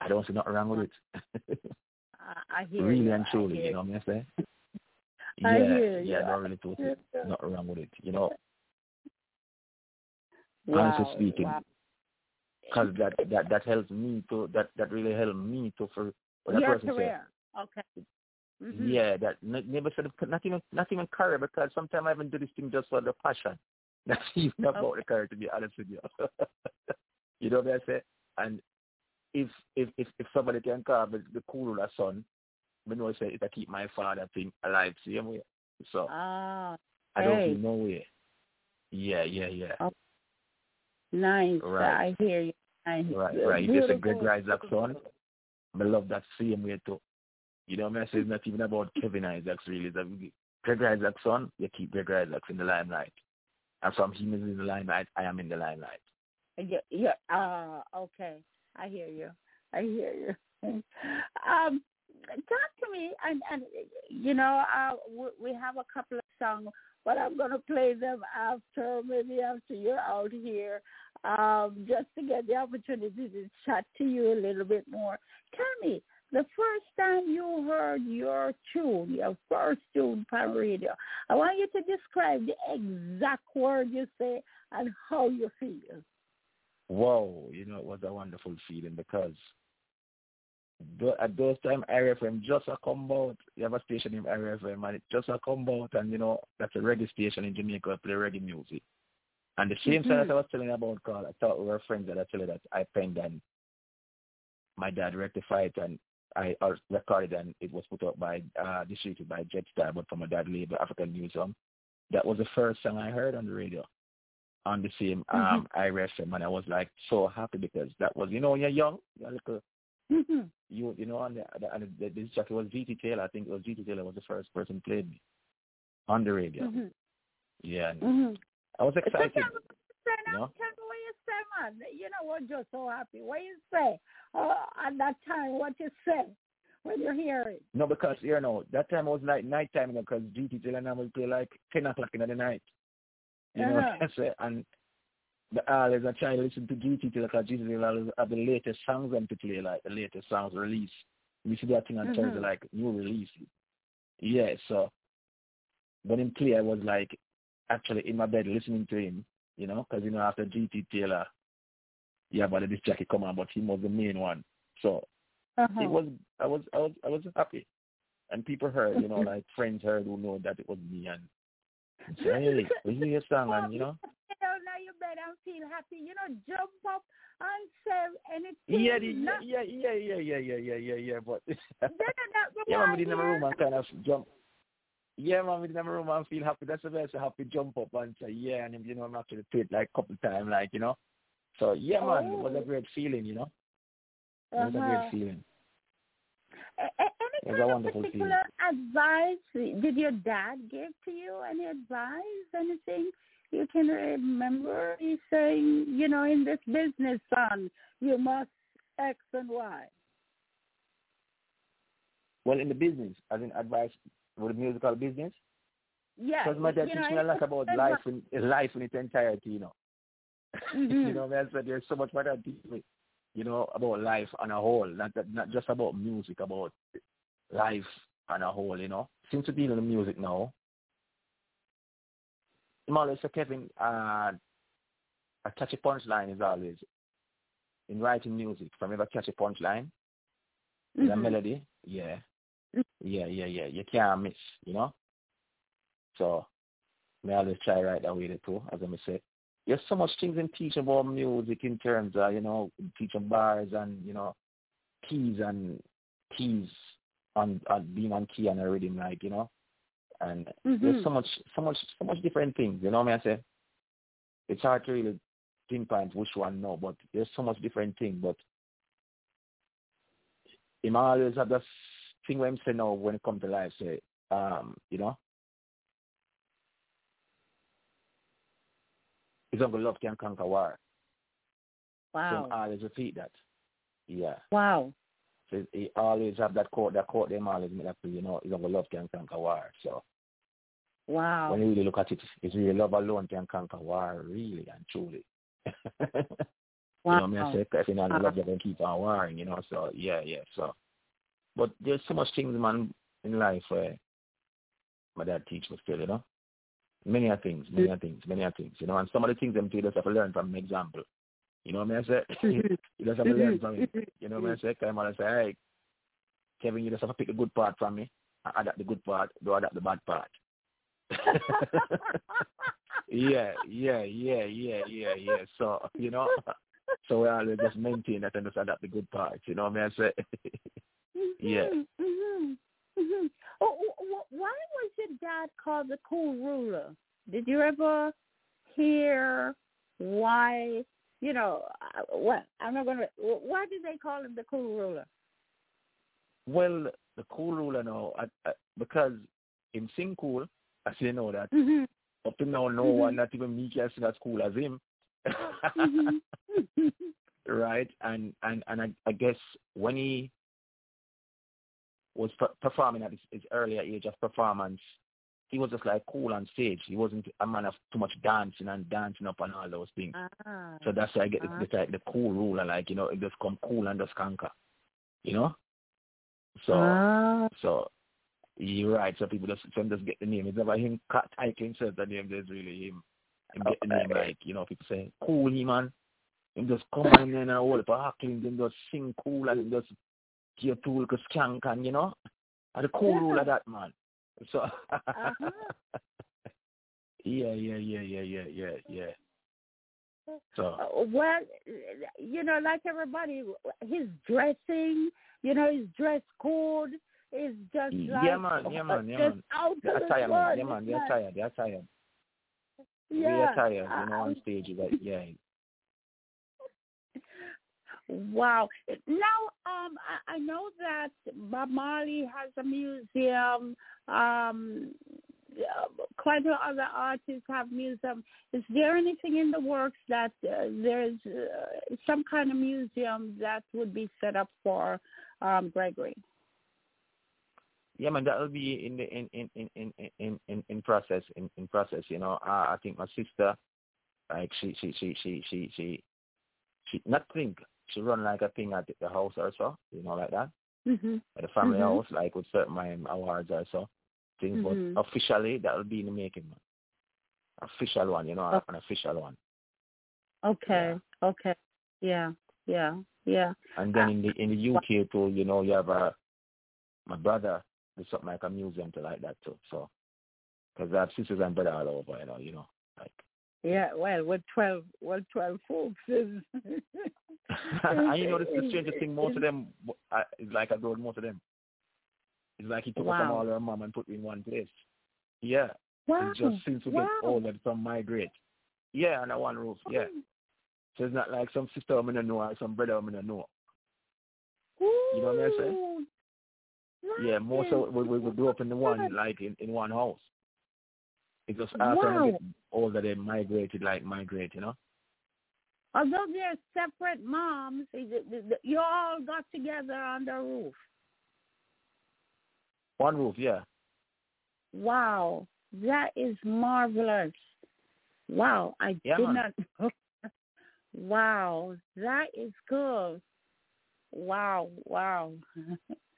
I don't see nothing wrong with it. (laughs) I, I hear really you. and truly, you know what I'm saying? (laughs) I yeah, hear yeah, you. don't really it. Nothing wrong with it, you know. Wow. honestly speaking, wow. because that that that helps me to that that really helped me to for what that Your person said. career. Okay. Mhm. Yeah, that never said not even not even career because sometimes I even do this thing just for the passion. (laughs) Not even about Okay. the career to be honest with you. (laughs) you know what I say? And if if if if somebody can call me the cool or son, I know say it I keep my father thing alive same way. So Ah, I don't hey. feel no way. Yeah, yeah, yeah. nice. Right. I hear you. I Right, right. You just a Beautiful. Greg Isaac son. I love that same way too. You know I say? It's not even about Kevin Isaacs really. It's Greg Isaac's son, you keep Greg Isaacs in the limelight. And from him is in the limelight, I am in the limelight. Yeah, yeah. Uh, okay. I hear you. I hear you. (laughs) um, talk to me, and and you know, uh, we, we have a couple of songs, but I'm gonna play them after, maybe after you're out here, um, just to get the opportunity to chat to you a little bit more. Tell me, the first time you heard your tune, your first tune on radio, I want you to describe the exact word you say and how you feel. Whoa, you know, it was a wonderful feeling because at those time IRIE FM just a come out. You have a station in IRIE FM and it just a come out and you know, that's a reggae station in Jamaica play reggae music. And the same song that I was telling about Carl, I thought we were friends that I tell you that I penned and my dad rectified and I recorded and it was put up by uh distributed by Jetstar but from a dad label African Museum. That was the first song I heard on the radio on the same um IRIE FM and I was like so happy because that was you know when you're young, you're a little Mm-hmm. you you know and the, the, and the, this jockey was GT Taylor. I think it was GT Taylor was the first person played me on the radio. Mm-hmm. Yeah, Mm-hmm. I was excited. tell me what you. Know? What you say, man. You know what? You're so happy. What you say uh, at that time? What you say when you hear it? No, because you know that time was like night time because GT Taylor now will play like ten o'clock in the night. You know Uh-huh. what I'm saying? And the always I try to listen to GT because GT will always the latest songs and to play like the latest songs release. You see that thing on mm-hmm. of like new release. Yeah, so when him play, I was like actually in my bed listening to him, you know, because you know after GT Taylor, yeah, but this jacket come on, but he was the main one. So uh-huh. it was I was I was I was happy, and people heard, you know, (laughs) like friends heard who know that it was me and Hey, we hear something, you know? down on your bed and feel happy. You know, jump up and say anything. Yeah, yeah, not... yeah, yeah, yeah, yeah, yeah, yeah, yeah, yeah. But (laughs) yeah, mommy didn't have a room and kind of jump. Yeah, mommy didn't have a room and feel happy. That's the best. Happy jump up and say yeah, and you know, I'm actually do it like a couple times, like you know. So yeah, man, oh. it was a oh. great feeling, you know. It was a great uh-huh. feeling. Any kind of particular advice did your dad give to you? Any advice? Anything you can remember? He's saying, you know, in this business, son, you must X and Y. Well, in the business, as in advice for the musical business. Yeah. Because my dad teach me a lot about life in life in its entirety, you know. (laughs) Mm-hmm. you know, I said there's so much more that teach me you know, about life on a whole, not not just about music, about life on a whole, you know. Since we're dealing with music now, I'm always say, Kevin, uh, a catchy punchline is always in writing music. From ever catch a punchline, mm-hmm. the melody, yeah, yeah, yeah, yeah, you can't miss, you know. So, I always try write that way too, as I say there's so much things in teaching about music in terms of, you know, teaching bars and, you know, keys and keys on, on being on key and a rhythm, like, you know. And mm-hmm. there's so much so much so much different things, you know what I say? It's hard to really pinpoint which one no, but there's so much different things. But him always have this thing where I'm saying now when it comes to life, say, um, you know, Uncle love can conquer war. Wow. So always repeat that. Yeah. Wow. So he always have that quote, that quote them always make that you know, uncle love can conquer war. So Wow. When you really look at it, it's really love alone can conquer war, really and truly. wow. (laughs) You know, I say, if you know, love uh-huh. you can keep on warring, you know, so yeah, yeah, so. But there's so much things, man, in life where my dad teach me still, you know. Many a things, many a things, many a things. You know, and some of the things them too just have to learn from an example. You know what I say? (laughs) you just have to learn from it. You know what I say? Come on and say, hey, Kevin, you just have to pick the good part from me. I adapt the good part, do adapt the bad part. (laughs) yeah, yeah, yeah, yeah, yeah, yeah. So, you know, so we always just maintain that and just adapt the good part. you know what I say? (laughs) yeah. Mm-hmm. Mm-hmm. Oh, why was your dad called the cool ruler? Did you ever hear why? You know, uh, what? I'm not going to. Why did they call him the cool ruler? Well, the cool ruler now, I, I, because in sing cool, as you know that. Mm-hmm. Up to now, no mm-hmm. one, not even me, can sing as cool as him. mm-hmm. (laughs) right, and and and I, I guess when he was performing at his, his earlier age of performance, he was just like cool on stage. He wasn't a man of too much dancing and dancing up and all those things. Uh-huh. So that's why I get uh-huh. the, the, the cool ruler, like, you know, it just come cool and just conquer. You know? So, uh-huh. so you're right. So people just, some just get the name. It's never him titling himself the name. There's really him. Him get the name like, you know, people say, cool, he man. Him just come in and all the Auckland and just sing cool and just your tool could skank and you know. And the cool yeah. rule of that man. (laughs) So uh-huh. (laughs) Yeah, yeah, yeah, yeah, yeah, yeah, yeah. So uh, well, you know, like everybody, his dressing, you know, his dress code is just like yeah, man, yeah, man, yeah, man. Out the attire, man, yeah, man, the attire, the attire. Yeah, the attire, you know, on stage, like, yeah, Wow. Now, um, I, I know that Bob Marley has a museum. Um, quite a other artists have museums. Is there anything in the works that uh, there's uh, some kind of museum that would be set up for um, Gregory? Yeah, man, that will be in the in in in in in in, in process in, in process. You know, uh, I think my sister Like she she she she she she she not think she run like a thing at the house or so, you know, like that. Mm-hmm. At the family Mhm. house, like with certain my awards or so. Things, Mhm. but officially that will be in the making. Man. Official one, you know, Oh. an official one. Okay. Okay. Yeah. Yeah. Yeah. And then Uh, in the in the UK too, you know, you have a my brother. There's something like a museum to like that too. So, because I have sisters and brother all over, you know, you know, like. Yeah. Well, with twelve, well, twelve folks is. (laughs) and you know, this is the strangest thing. Most of them, uh, it's like I told most of them. It's like he took us from all our mom and put in one place. Yeah. Wow. It's just since we wow. get older, some migrate. Yeah, under one roof. Yeah. So it's not like some sister I'm gonna know or some brother I'm gonna know. You know what I'm saying? Ooh. Yeah, most of we, we, we grew up in the one like in, in one house. It just after Wow. get older they migrated like migrate, you know? Although they're separate moms, is it- the- the- you all got together on the roof. One roof, yeah. Wow, that is marvelous. Wow, I Yeah, did man. not. wow, that is cool. Wow, wow, (laughs)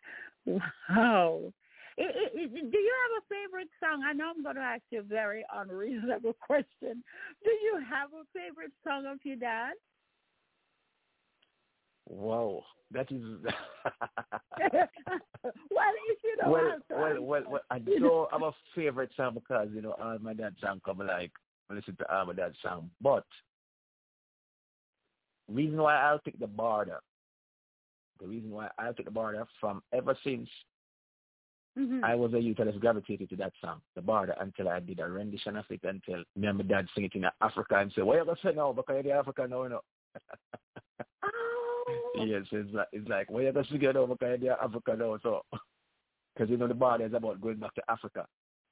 wow. I- I- I- do you have a favorite song? I know I'm going to ask you a very unreasonable (laughs) question. Do you have a favorite song of your dad? Wow. That is (laughs) well, if you don't well, to well, answer. well, well, I don't have a favorite song because you know all my dad's song come like I listen to all my dad's song. But reason why I'll pick the border, the reason why I'll pick the border from ever since Mhm. I was a youth, I just gravitated to that song, the border, until I did a rendition of it until me and my dad sing it in Africa and say, "Why you gonna say now? Because you're Africa now, you know." oh, Yes, it's like it's like why you gonna sing it now? Because you're Africa now, so because you know the border is about going back to Africa.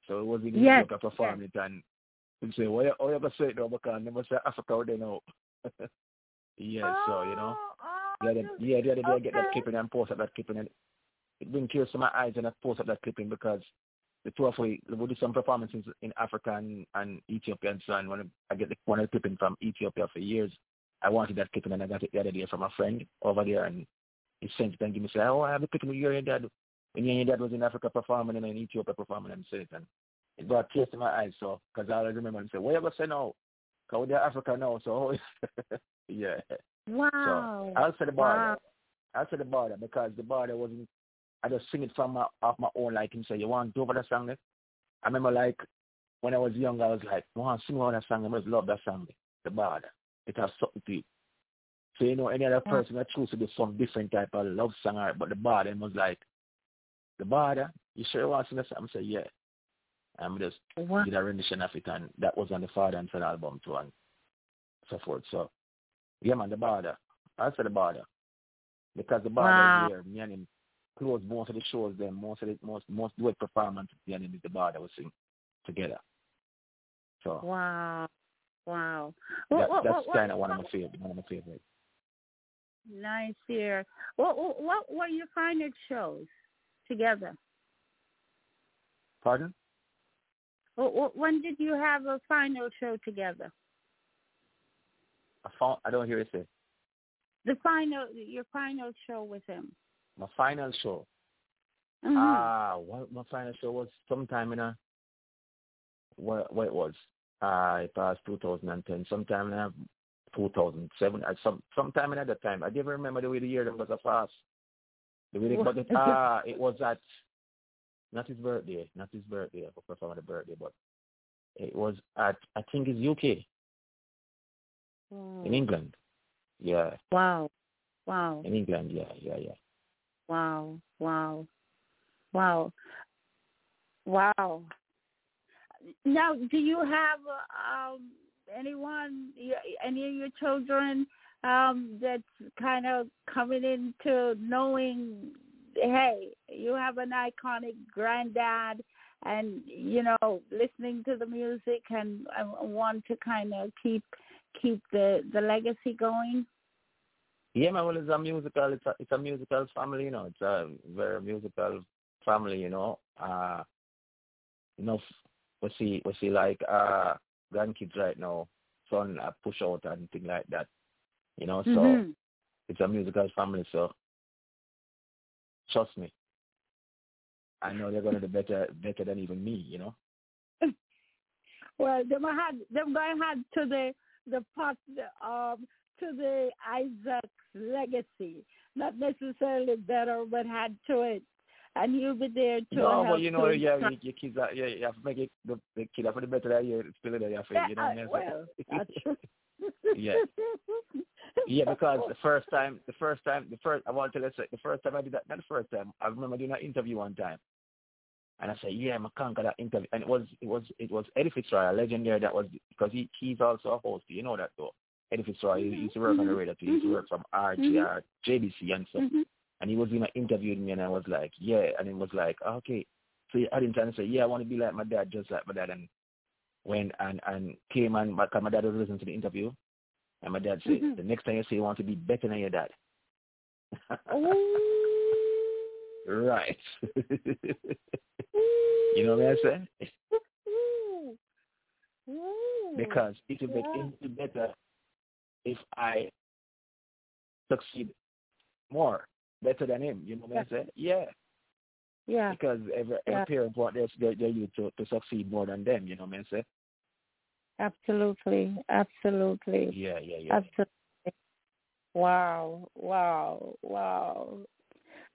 So it was in Yes, Ethiopia performing it and we say, Why you why you gonna say it now because never say Africa out there now. yes, so you know. Oh, Yeah, the, yeah, the other day I get that okay. clipping and post up that clipping and it brings tears to my eyes and I post up that clipping because the two of we we did some performances in Africa and, and Ethiopia and so on. When I get the one of the clipping from Ethiopia for years, I wanted that clipping and I got it the other day from a friend over there and he sent it and give me say, Oh, I have the clipping with you and your dad and you and your dad was in Africa performing and in Ethiopia performing and say it and it brought tears to my eyes so because I always remember and say, What you ever say now? Because we're Africa now, so (laughs) yeah. Wow. So I'll say the border. Wow. I'll say the border because the border wasn't. I just sing it from my, off my own, like him say, you want to do over that song? eh?" I remember like when I was young, I was like, I want to sing over that song. I just love that song, the border. It has something to it. So you know, any other Yeah. person that choose to do some different type of love song, right, but the border was like, the border. You sure you want to sing that song? I say, yeah. I'm just Wow. did a rendition of it, and that was on the Father and Son album too, and so forth. So, yeah, man, the border. I say the border because the border Wow. is where me and him close most of the shows. Then most of the most most duet and him is the border we sing together. So Wow. Wow. that, What- that's kind of one of my favorite. One of my favorites. Nice here. What, what, what were your final shows together? Pardon? What, what, when did you have a final show together? I found I don't hear you say The final, your final show with him. My final show. Mhm. Ah, what my final show was sometime in a what what it was. Uh it passed two thousand and ten, sometime in a two thousand seven uh, some sometime in that time. I didn't remember the way the year that was a fast. The way they, but it, (laughs) ah it was at not his birthday, not his birthday, I prefer the birthday, but it was at I think it's UK in England. Yeah. Wow. Wow. In England, yeah, yeah, yeah. Wow. Wow. Wow. Wow. Now, do you have um, anyone, any of your children um, that's kind of coming into knowing, hey, you have an iconic granddad and, you know, listening to the music and, and want to kind of keep keep the, the legacy going? Yeah, man. Well, it's a musical. It's a it's a musical family. You know, it's a very musical family. You know, uh, you know, we see we see like uh grandkids right now son uh, push out and thing like that. You know, so Mhm. it's a musical family. So trust me, I know they're gonna do better better than even me. You know. (laughs) Well, them had them going had to the the part um to the Isaac's legacy, not necessarily better, but had to it, and you'll be there to No, but you know, yeah, instruct- you, your kids are, yeah, you have to make it the, the kid have to do better than you still there, you have to, you know what I mean? well, that's true. (laughs) Yeah. Yeah, because the first time, the first time, the first, I want to let's say, the first time I did that, not the first time, I remember doing an interview one time, and I said, yeah, I'm a conquer that interview, and it was, it was, it was Edi Fitzroy, a legendary that was, because he, he's also a host, you know that though. Edi Fitzroy, he used to work on the mm-hmm. radio he used to work mm-hmm. from RJR, JBC and stuff, and he was in an interview with me, and I was like, yeah, and it was like, okay, so I didn't try to say, yeah, I want to be like my dad, just like my dad, and when and and came and my, my dad was listening to the interview, and my dad said, Mhm. the next time you say you want to be better than your dad. Oh. (laughs) Right. you know what I'm saying? (laughs) Because it will be, Yeah. better if I succeed more, better than him. You know what I'm saying? Yeah. yeah, Because every, every Yeah. parent want their, their, their youth to, to succeed more than them. You know what I'm saying? absolutely, absolutely. Yeah, yeah, yeah. Absolutely. Wow, wow, wow.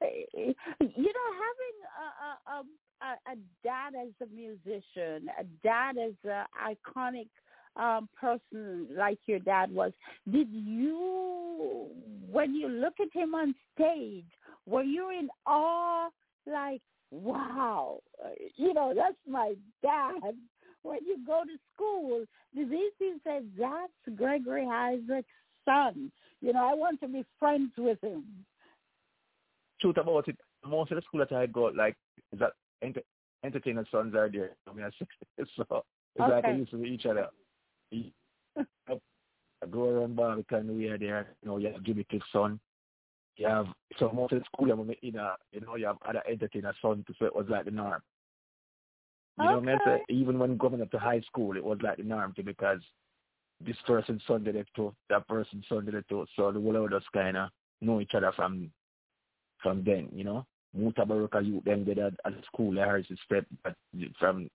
Eh, eh, You know, having a, a, a, a dad as a musician, a dad as an iconic um, person like your dad was, did you, when you look at him on stage, were you in awe, like, wow, you know, that's my dad? When you go to school, the VC says, that's Gregory Isaac's son. You know, I want to be friends with him. truth about it, most of the school that I go, like, is that enter, entertainer sons are there. I mean, (laughs) so it's like Okay. we used to each other. You- I go around Barbican, we are there. You know, you have Jimmy son. You have, so most of the school, I'm in a, you know, you have other entertainer sons, so it was like the norm. You know what I mean? So even when going up to high school, it was like the norm too, because this person's son did it too, that person's son did it too. So the whole of us kind of know each other from from then, you know. Mutabaruka youth then did at, at school, I heard step but from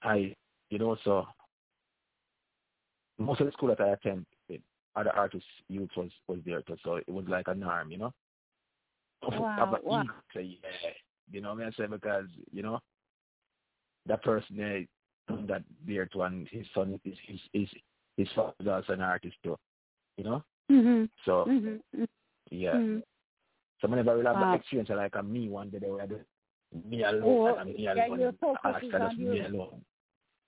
high, you know, so most of the school that I attend, it, other artists youth was, was there too, so it was like a norm, you know. Wow, wow. yeah, you know what I'm saying? Because, you know, that person there that there too and his son is his his his father is also an artist too. You know? Mhm. So Mhm. yeah. Mhm. So I never really have Wow. that experience like a me one day they were just me alone Oh, and me yeah, alone. your focus Ask is just me alone.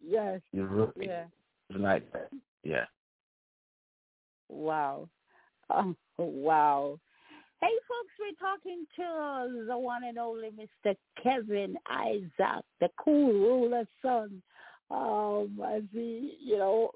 Yes. You right. Yeah. It's like that. Yeah. Wow. Oh, (laughs) wow. Hey, folks, we're talking to the one and only Mr. Kevin Isaac, the cool ruler son, um, as he, you know,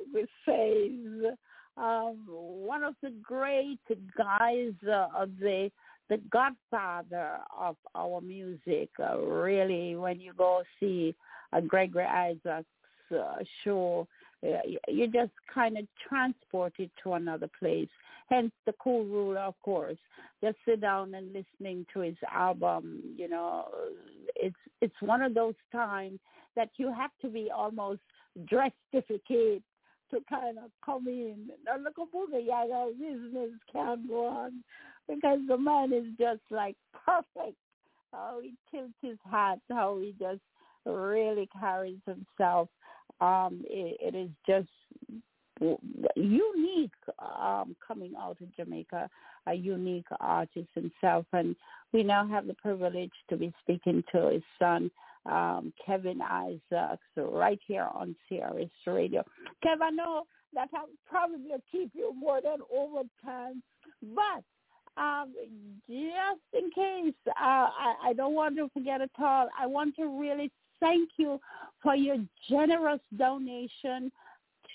says, um, one of the great guys uh, of the the godfather of our music. Uh, really, when you go see a Gregory Isaacs uh, show, uh, you- you just kind of transported to another place. Hence the cool ruler, of course. Just sit down and listening to his album. You know, it's it's one of those times that you have to be almost dressificate to kind of come in. Now look at Boogie Yaga, business can't go on because the man is just like perfect. How he tilts his hat, how he just really carries himself. Um, it, it is just unique um, coming out of Jamaica, a unique artist himself. And we now have the privilege to be speaking to his son, um, Kevin Isaacs, right here on CRS Radio. Kevin, I know that I'll probably keep you more than over time, but um, just in case, uh, I, I don't want to forget at all, I want to really thank you for your generous donation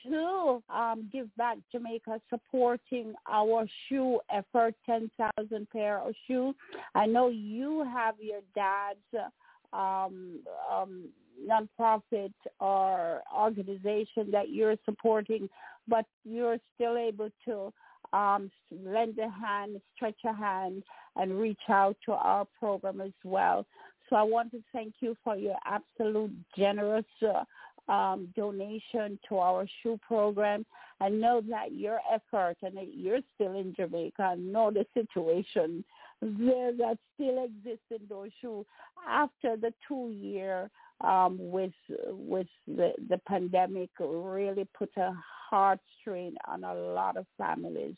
to um, Give Back Jamaica supporting our shoe effort, 10,000 pair of shoes. I know you have your dad's um, um, nonprofit or organization that you're supporting, but you're still able to um, lend a hand, stretch a hand, and reach out to our program as well. So I want to thank you for your absolute generous uh, um, donation to our shoe program. I know that your effort, and that you're still in Jamaica, know the situation there that still exists in those shoes after the two year um, with with the, the pandemic really put a hard strain on a lot of families.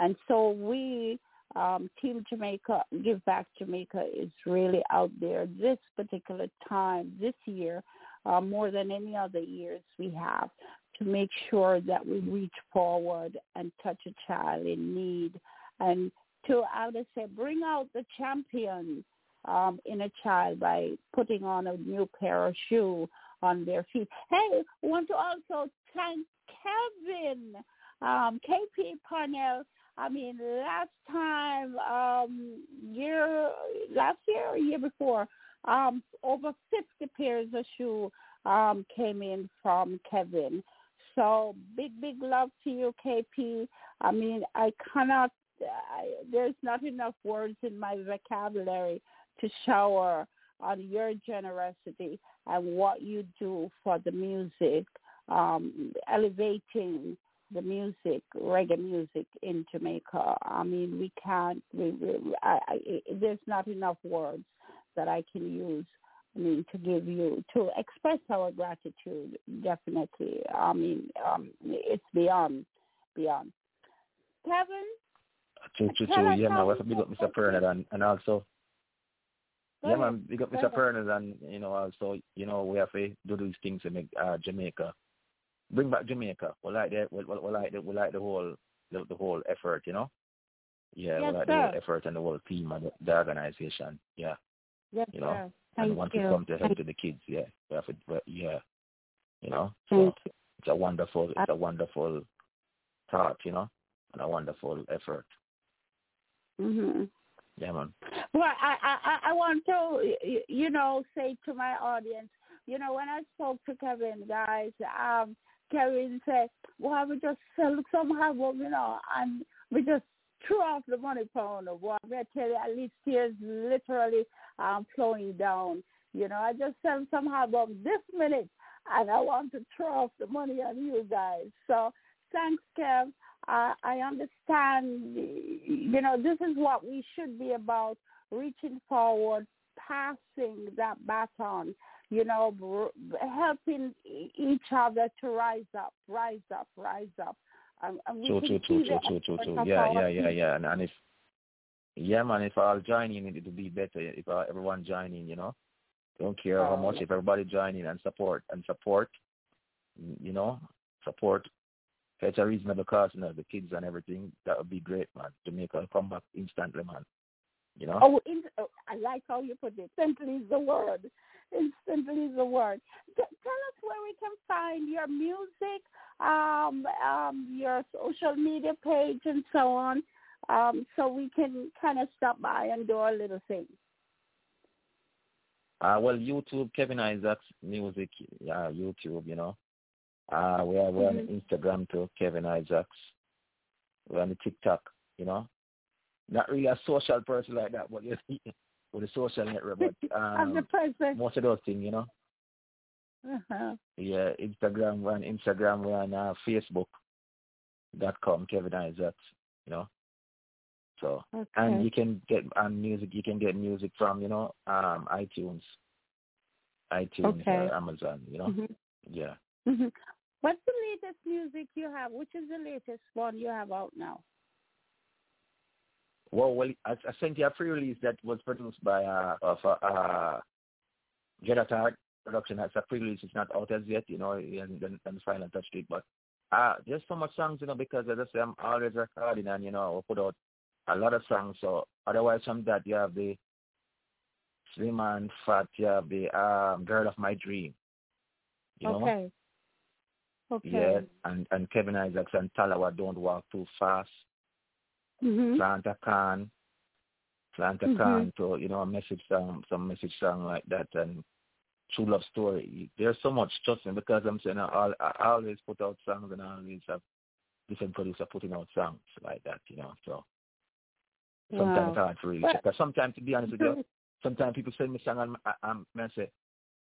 And so we um, Team Jamaica, Give Back Jamaica is really out there this particular time, this year, uh, more than any other years we have, to make sure that we reach forward and touch a child in need and to, I would say, bring out the champion um, in a child by putting on a new pair of shoes on their feet. Hey, want to also thank Kevin, um, KP Parnell, I mean, last time, um, year, last year or year before, um, over 50 pairs of shoes um, came in from Kevin. So big, big love to you, KP. I mean, I cannot, I, there's not enough words in my vocabulary to shower on your generosity and what you do for the music, um, elevating the music, reggae music in Jamaica. I mean, we can't. We, we, I, I, there's not enough words that I can use. I mean, to give you to express our gratitude. Definitely. I mean, um, it's beyond, beyond. Kevin. True, true, true. Yeah, man. We have big up Mr. Pernod and, and also. Yeah, man. Big up Mr. Pernod and you know also you know we have to do these things to make uh, Jamaica bring back Jamaica. We like the we, we like the we like the whole the, the whole effort, you know. Yeah, yes, we like sir. the effort and the whole team and the, the organization. Yeah. Yes, you know, sir. and Thank want you. to come to help Thank to the kids. Yeah, we have to, yeah, you know. Thank So it's a wonderful, it's a wonderful thought, you know, and a wonderful effort. Mhm. Yeah, man. Well, I, I I want to you know say to my audience, you know, when I spoke to Kevin, guys, um, Kevin said, "Well, we just sell somehow, well, you know, and we just threw off the money pound of what I tell you, at least tears literally um, flowing down. You know, I just sell somehow about this minute, and I want to throw off the money on you guys. So thanks, Kev. Uh, I understand. You know, this is what we should be about: reaching forward, passing that baton you know, helping each other to rise up, rise up, rise up. Um, and we True, can true, see true, true, true, true. Yeah, yeah, yeah, yeah. And, and if yeah, man, if I'll join in, it will be better. If uh, everyone join in, you know, don't care how Oh, much. yeah. If everybody join in and support and support, you know, support at a reasonable cost, you know, the kids and everything, that would be great, man. Jamaica will come back instantly, man. You know. Oh, in, oh, I like how you put it. Simply is the word. Instantly is the word. T- tell us where we can find your music, um, um, your social media page, and so on, um, so we can kind of stop by and do a little thing. Uh, well, YouTube, Kevin Isaacs Music, uh, YouTube, you know. Uh, we are, we're Mhm. on Instagram too, Kevin Isaacs. We're on the TikTok, you know. Not really a social person like that, but yes, (laughs) with a social network, but (laughs) I'm the um, person. most of those things, you know. Uh-huh. Yeah, Instagram, we're on Instagram, we're on uh, Facebook dot com, Kevin Isaacs, you know. So, Okay. and you can get on music, you can get music from, you know, um, iTunes, iTunes Okay. or Amazon, you know. Mhm. Yeah. Mhm. What's the latest music you have? Which is the latest one you have out now? Well, well, I, I sent you a pre-release that was produced by uh, of uh, uh Jeddah production. That's a pre-release. It's not out as yet, you know, and then and the final touch to it. But uh, there's so much songs, you know, because as I say, I'm always recording and you know, I put out a lot of songs. So otherwise, from that, you have the Slim and Fat, you have the um, Girl of My Dream. You know? Okay. Okay. Yeah, and and Kevin Isaacs and Talawa Don't Walk Too Fast. Mhm. Planta Khan, Planta Mhm. Khan to you know a message song, some message song like that, and true love story. There's so much, trust me, because I'm saying I, I, I always put out songs and I always have different producers putting out songs like that, you know. So sometimes wow. it's hard to really check. Because sometimes, to be honest with you, sometimes people send me song and I, I, I say,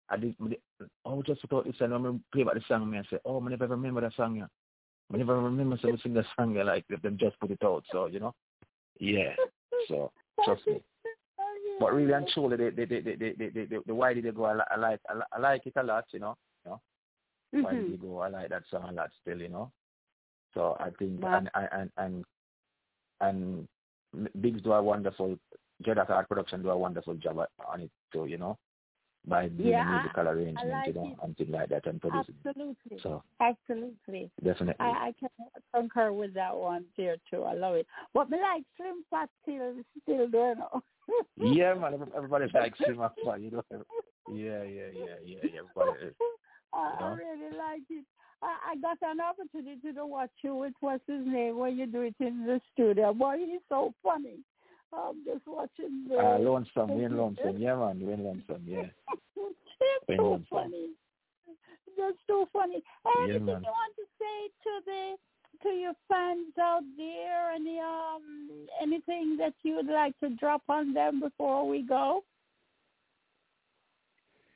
I did, oh, just put out this song. I'm play about the song, and I say, oh, I never remember that song. Yeah. Whenever I remember someone sing a song, I like them just put it out. So you know, yeah. So trust me. But really and truly, they they they they they they, they, they why did they go? I, I like I, like it a lot, you know. You know? Mm-hmm. Why did mm-hmm. they go? I like that song a lot still, you know. So I think wow. and and and and Biggs do a wonderful Jedi Art Production do a wonderful job on it too, you know by doing yeah, musical arrangement, I like you know, it. and things like that and producing. Absolutely. So absolutely. Definitely. I, I can concur with that one there too. I love it. But me like Slim Fat still still doing (laughs) Yeah, man. Everybody (laughs) likes Slim Fat, you know. Yeah, yeah, yeah, yeah. Everybody is. (laughs) I, I really like it. I, I got an opportunity to watch you with what's his name when you do it in the studio. Boy, he's so funny. I'm just watching the. Uh, Lonesome, (laughs) Wayne Lonesome, yeah, man, Wayne Lonesome, yeah. it's so Lonesome. funny. That's so funny. Anything yeah, you want to say to the to your fans out there? Any um anything that you would like to drop on them before we go?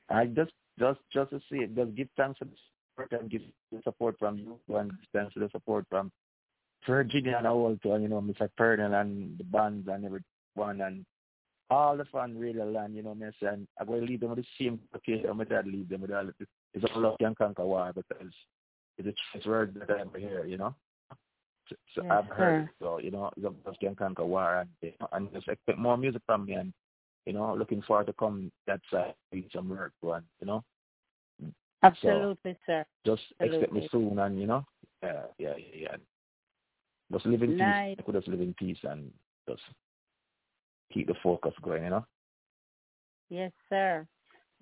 I just just just to see it. Just give thanks for the support and give the support from you and thanks for the support from Virginia and all to you know Mr. Pernell and the bands and everyone and all the fun really land, you know, me and I'm going to leave them with the same occasion. I'm going to leave them with all of It's all love can conquer war because it's a choice word that I ever hear, you know. So, so yes, I've heard, so you know, love can conquer war, and you know, and just expect more music from me, and you know, looking forward to come that side, do some work, and you know. Mm. Absolutely, so sir. Just Absolutely. expect me soon, and you know, yeah, yeah, yeah. Just live in peace. I could just live in peace and just keep the focus going, you know? Yes, sir.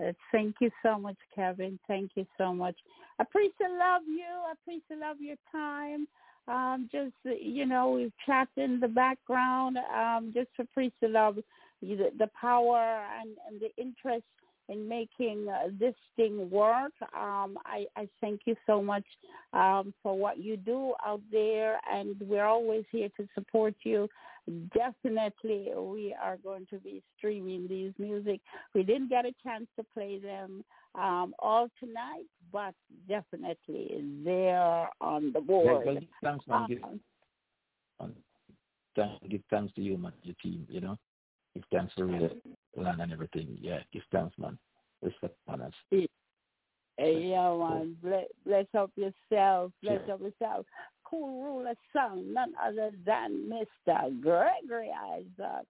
Uh, thank you so much, Kevin. Thank you so much. I appreciate love you. I appreciate love your time. Um, just you know, we've chatted in the background. Um, just appreciate love the, the power and, and the interest in making uh, this thing work. Um, I, I thank you so much um, for what you do out there, and we're always here to support you. Definitely, we are going to be streaming these music. We didn't get a chance to play them um, all tonight, but definitely they're on the board. well, thanks, man. Give, um, give thanks to you, man, your team, you know. Give thanks to the land and everything. Yeah, give thanks, man. Respect on us. Hey, yeah, man. Bless, bless up yourself. Bless up yourself. Cool ruler song, none other than Mr. Gregory Isaac.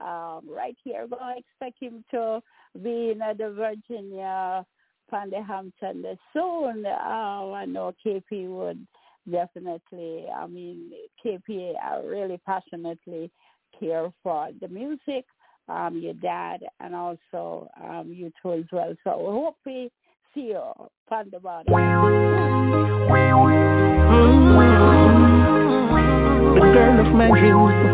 Um, right here, we're going to expect him to be in the Virginia, Pandy Hampton soon. Oh, I know KP would definitely, I mean, KP are really passionately care for the music, um, your dad, and also um, you two as well. So we hope we see you on the body. The girl of my dreams.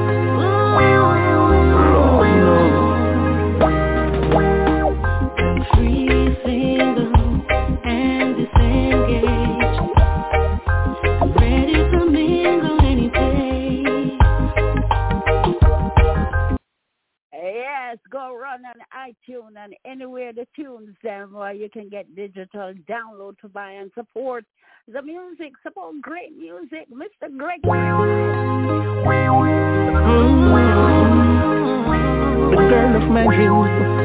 Run on iTunes and anywhere the tunes them where you can get digital download to buy and support the music, support great music, Mr. Greg. The girl of my dreams.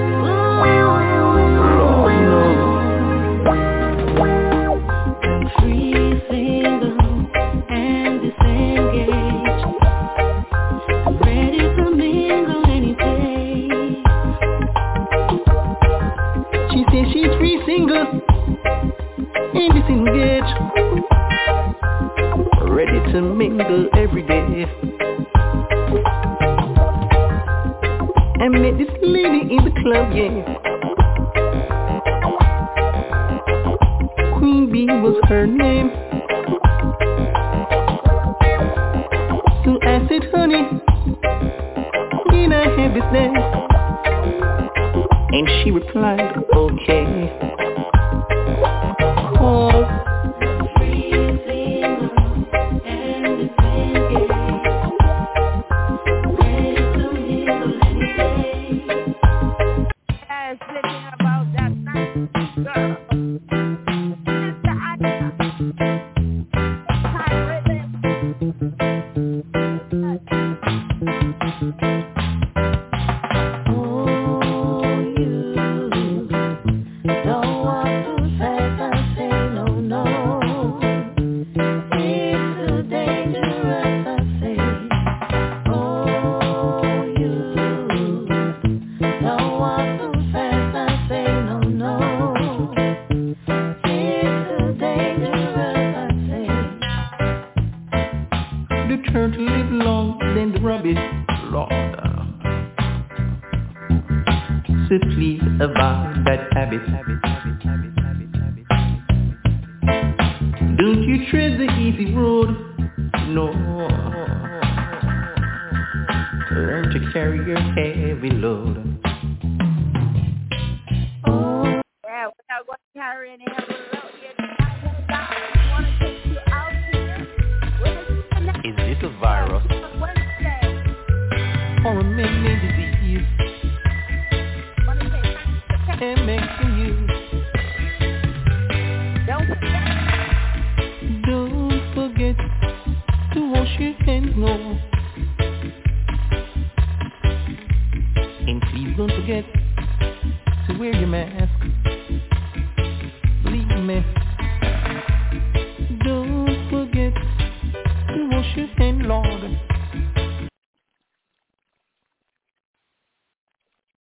In disengage Ready to mingle every day. And met this lady in the club, yeah. Queen Bee was her name. So I said, honey, can I have this dance? And she replied, okay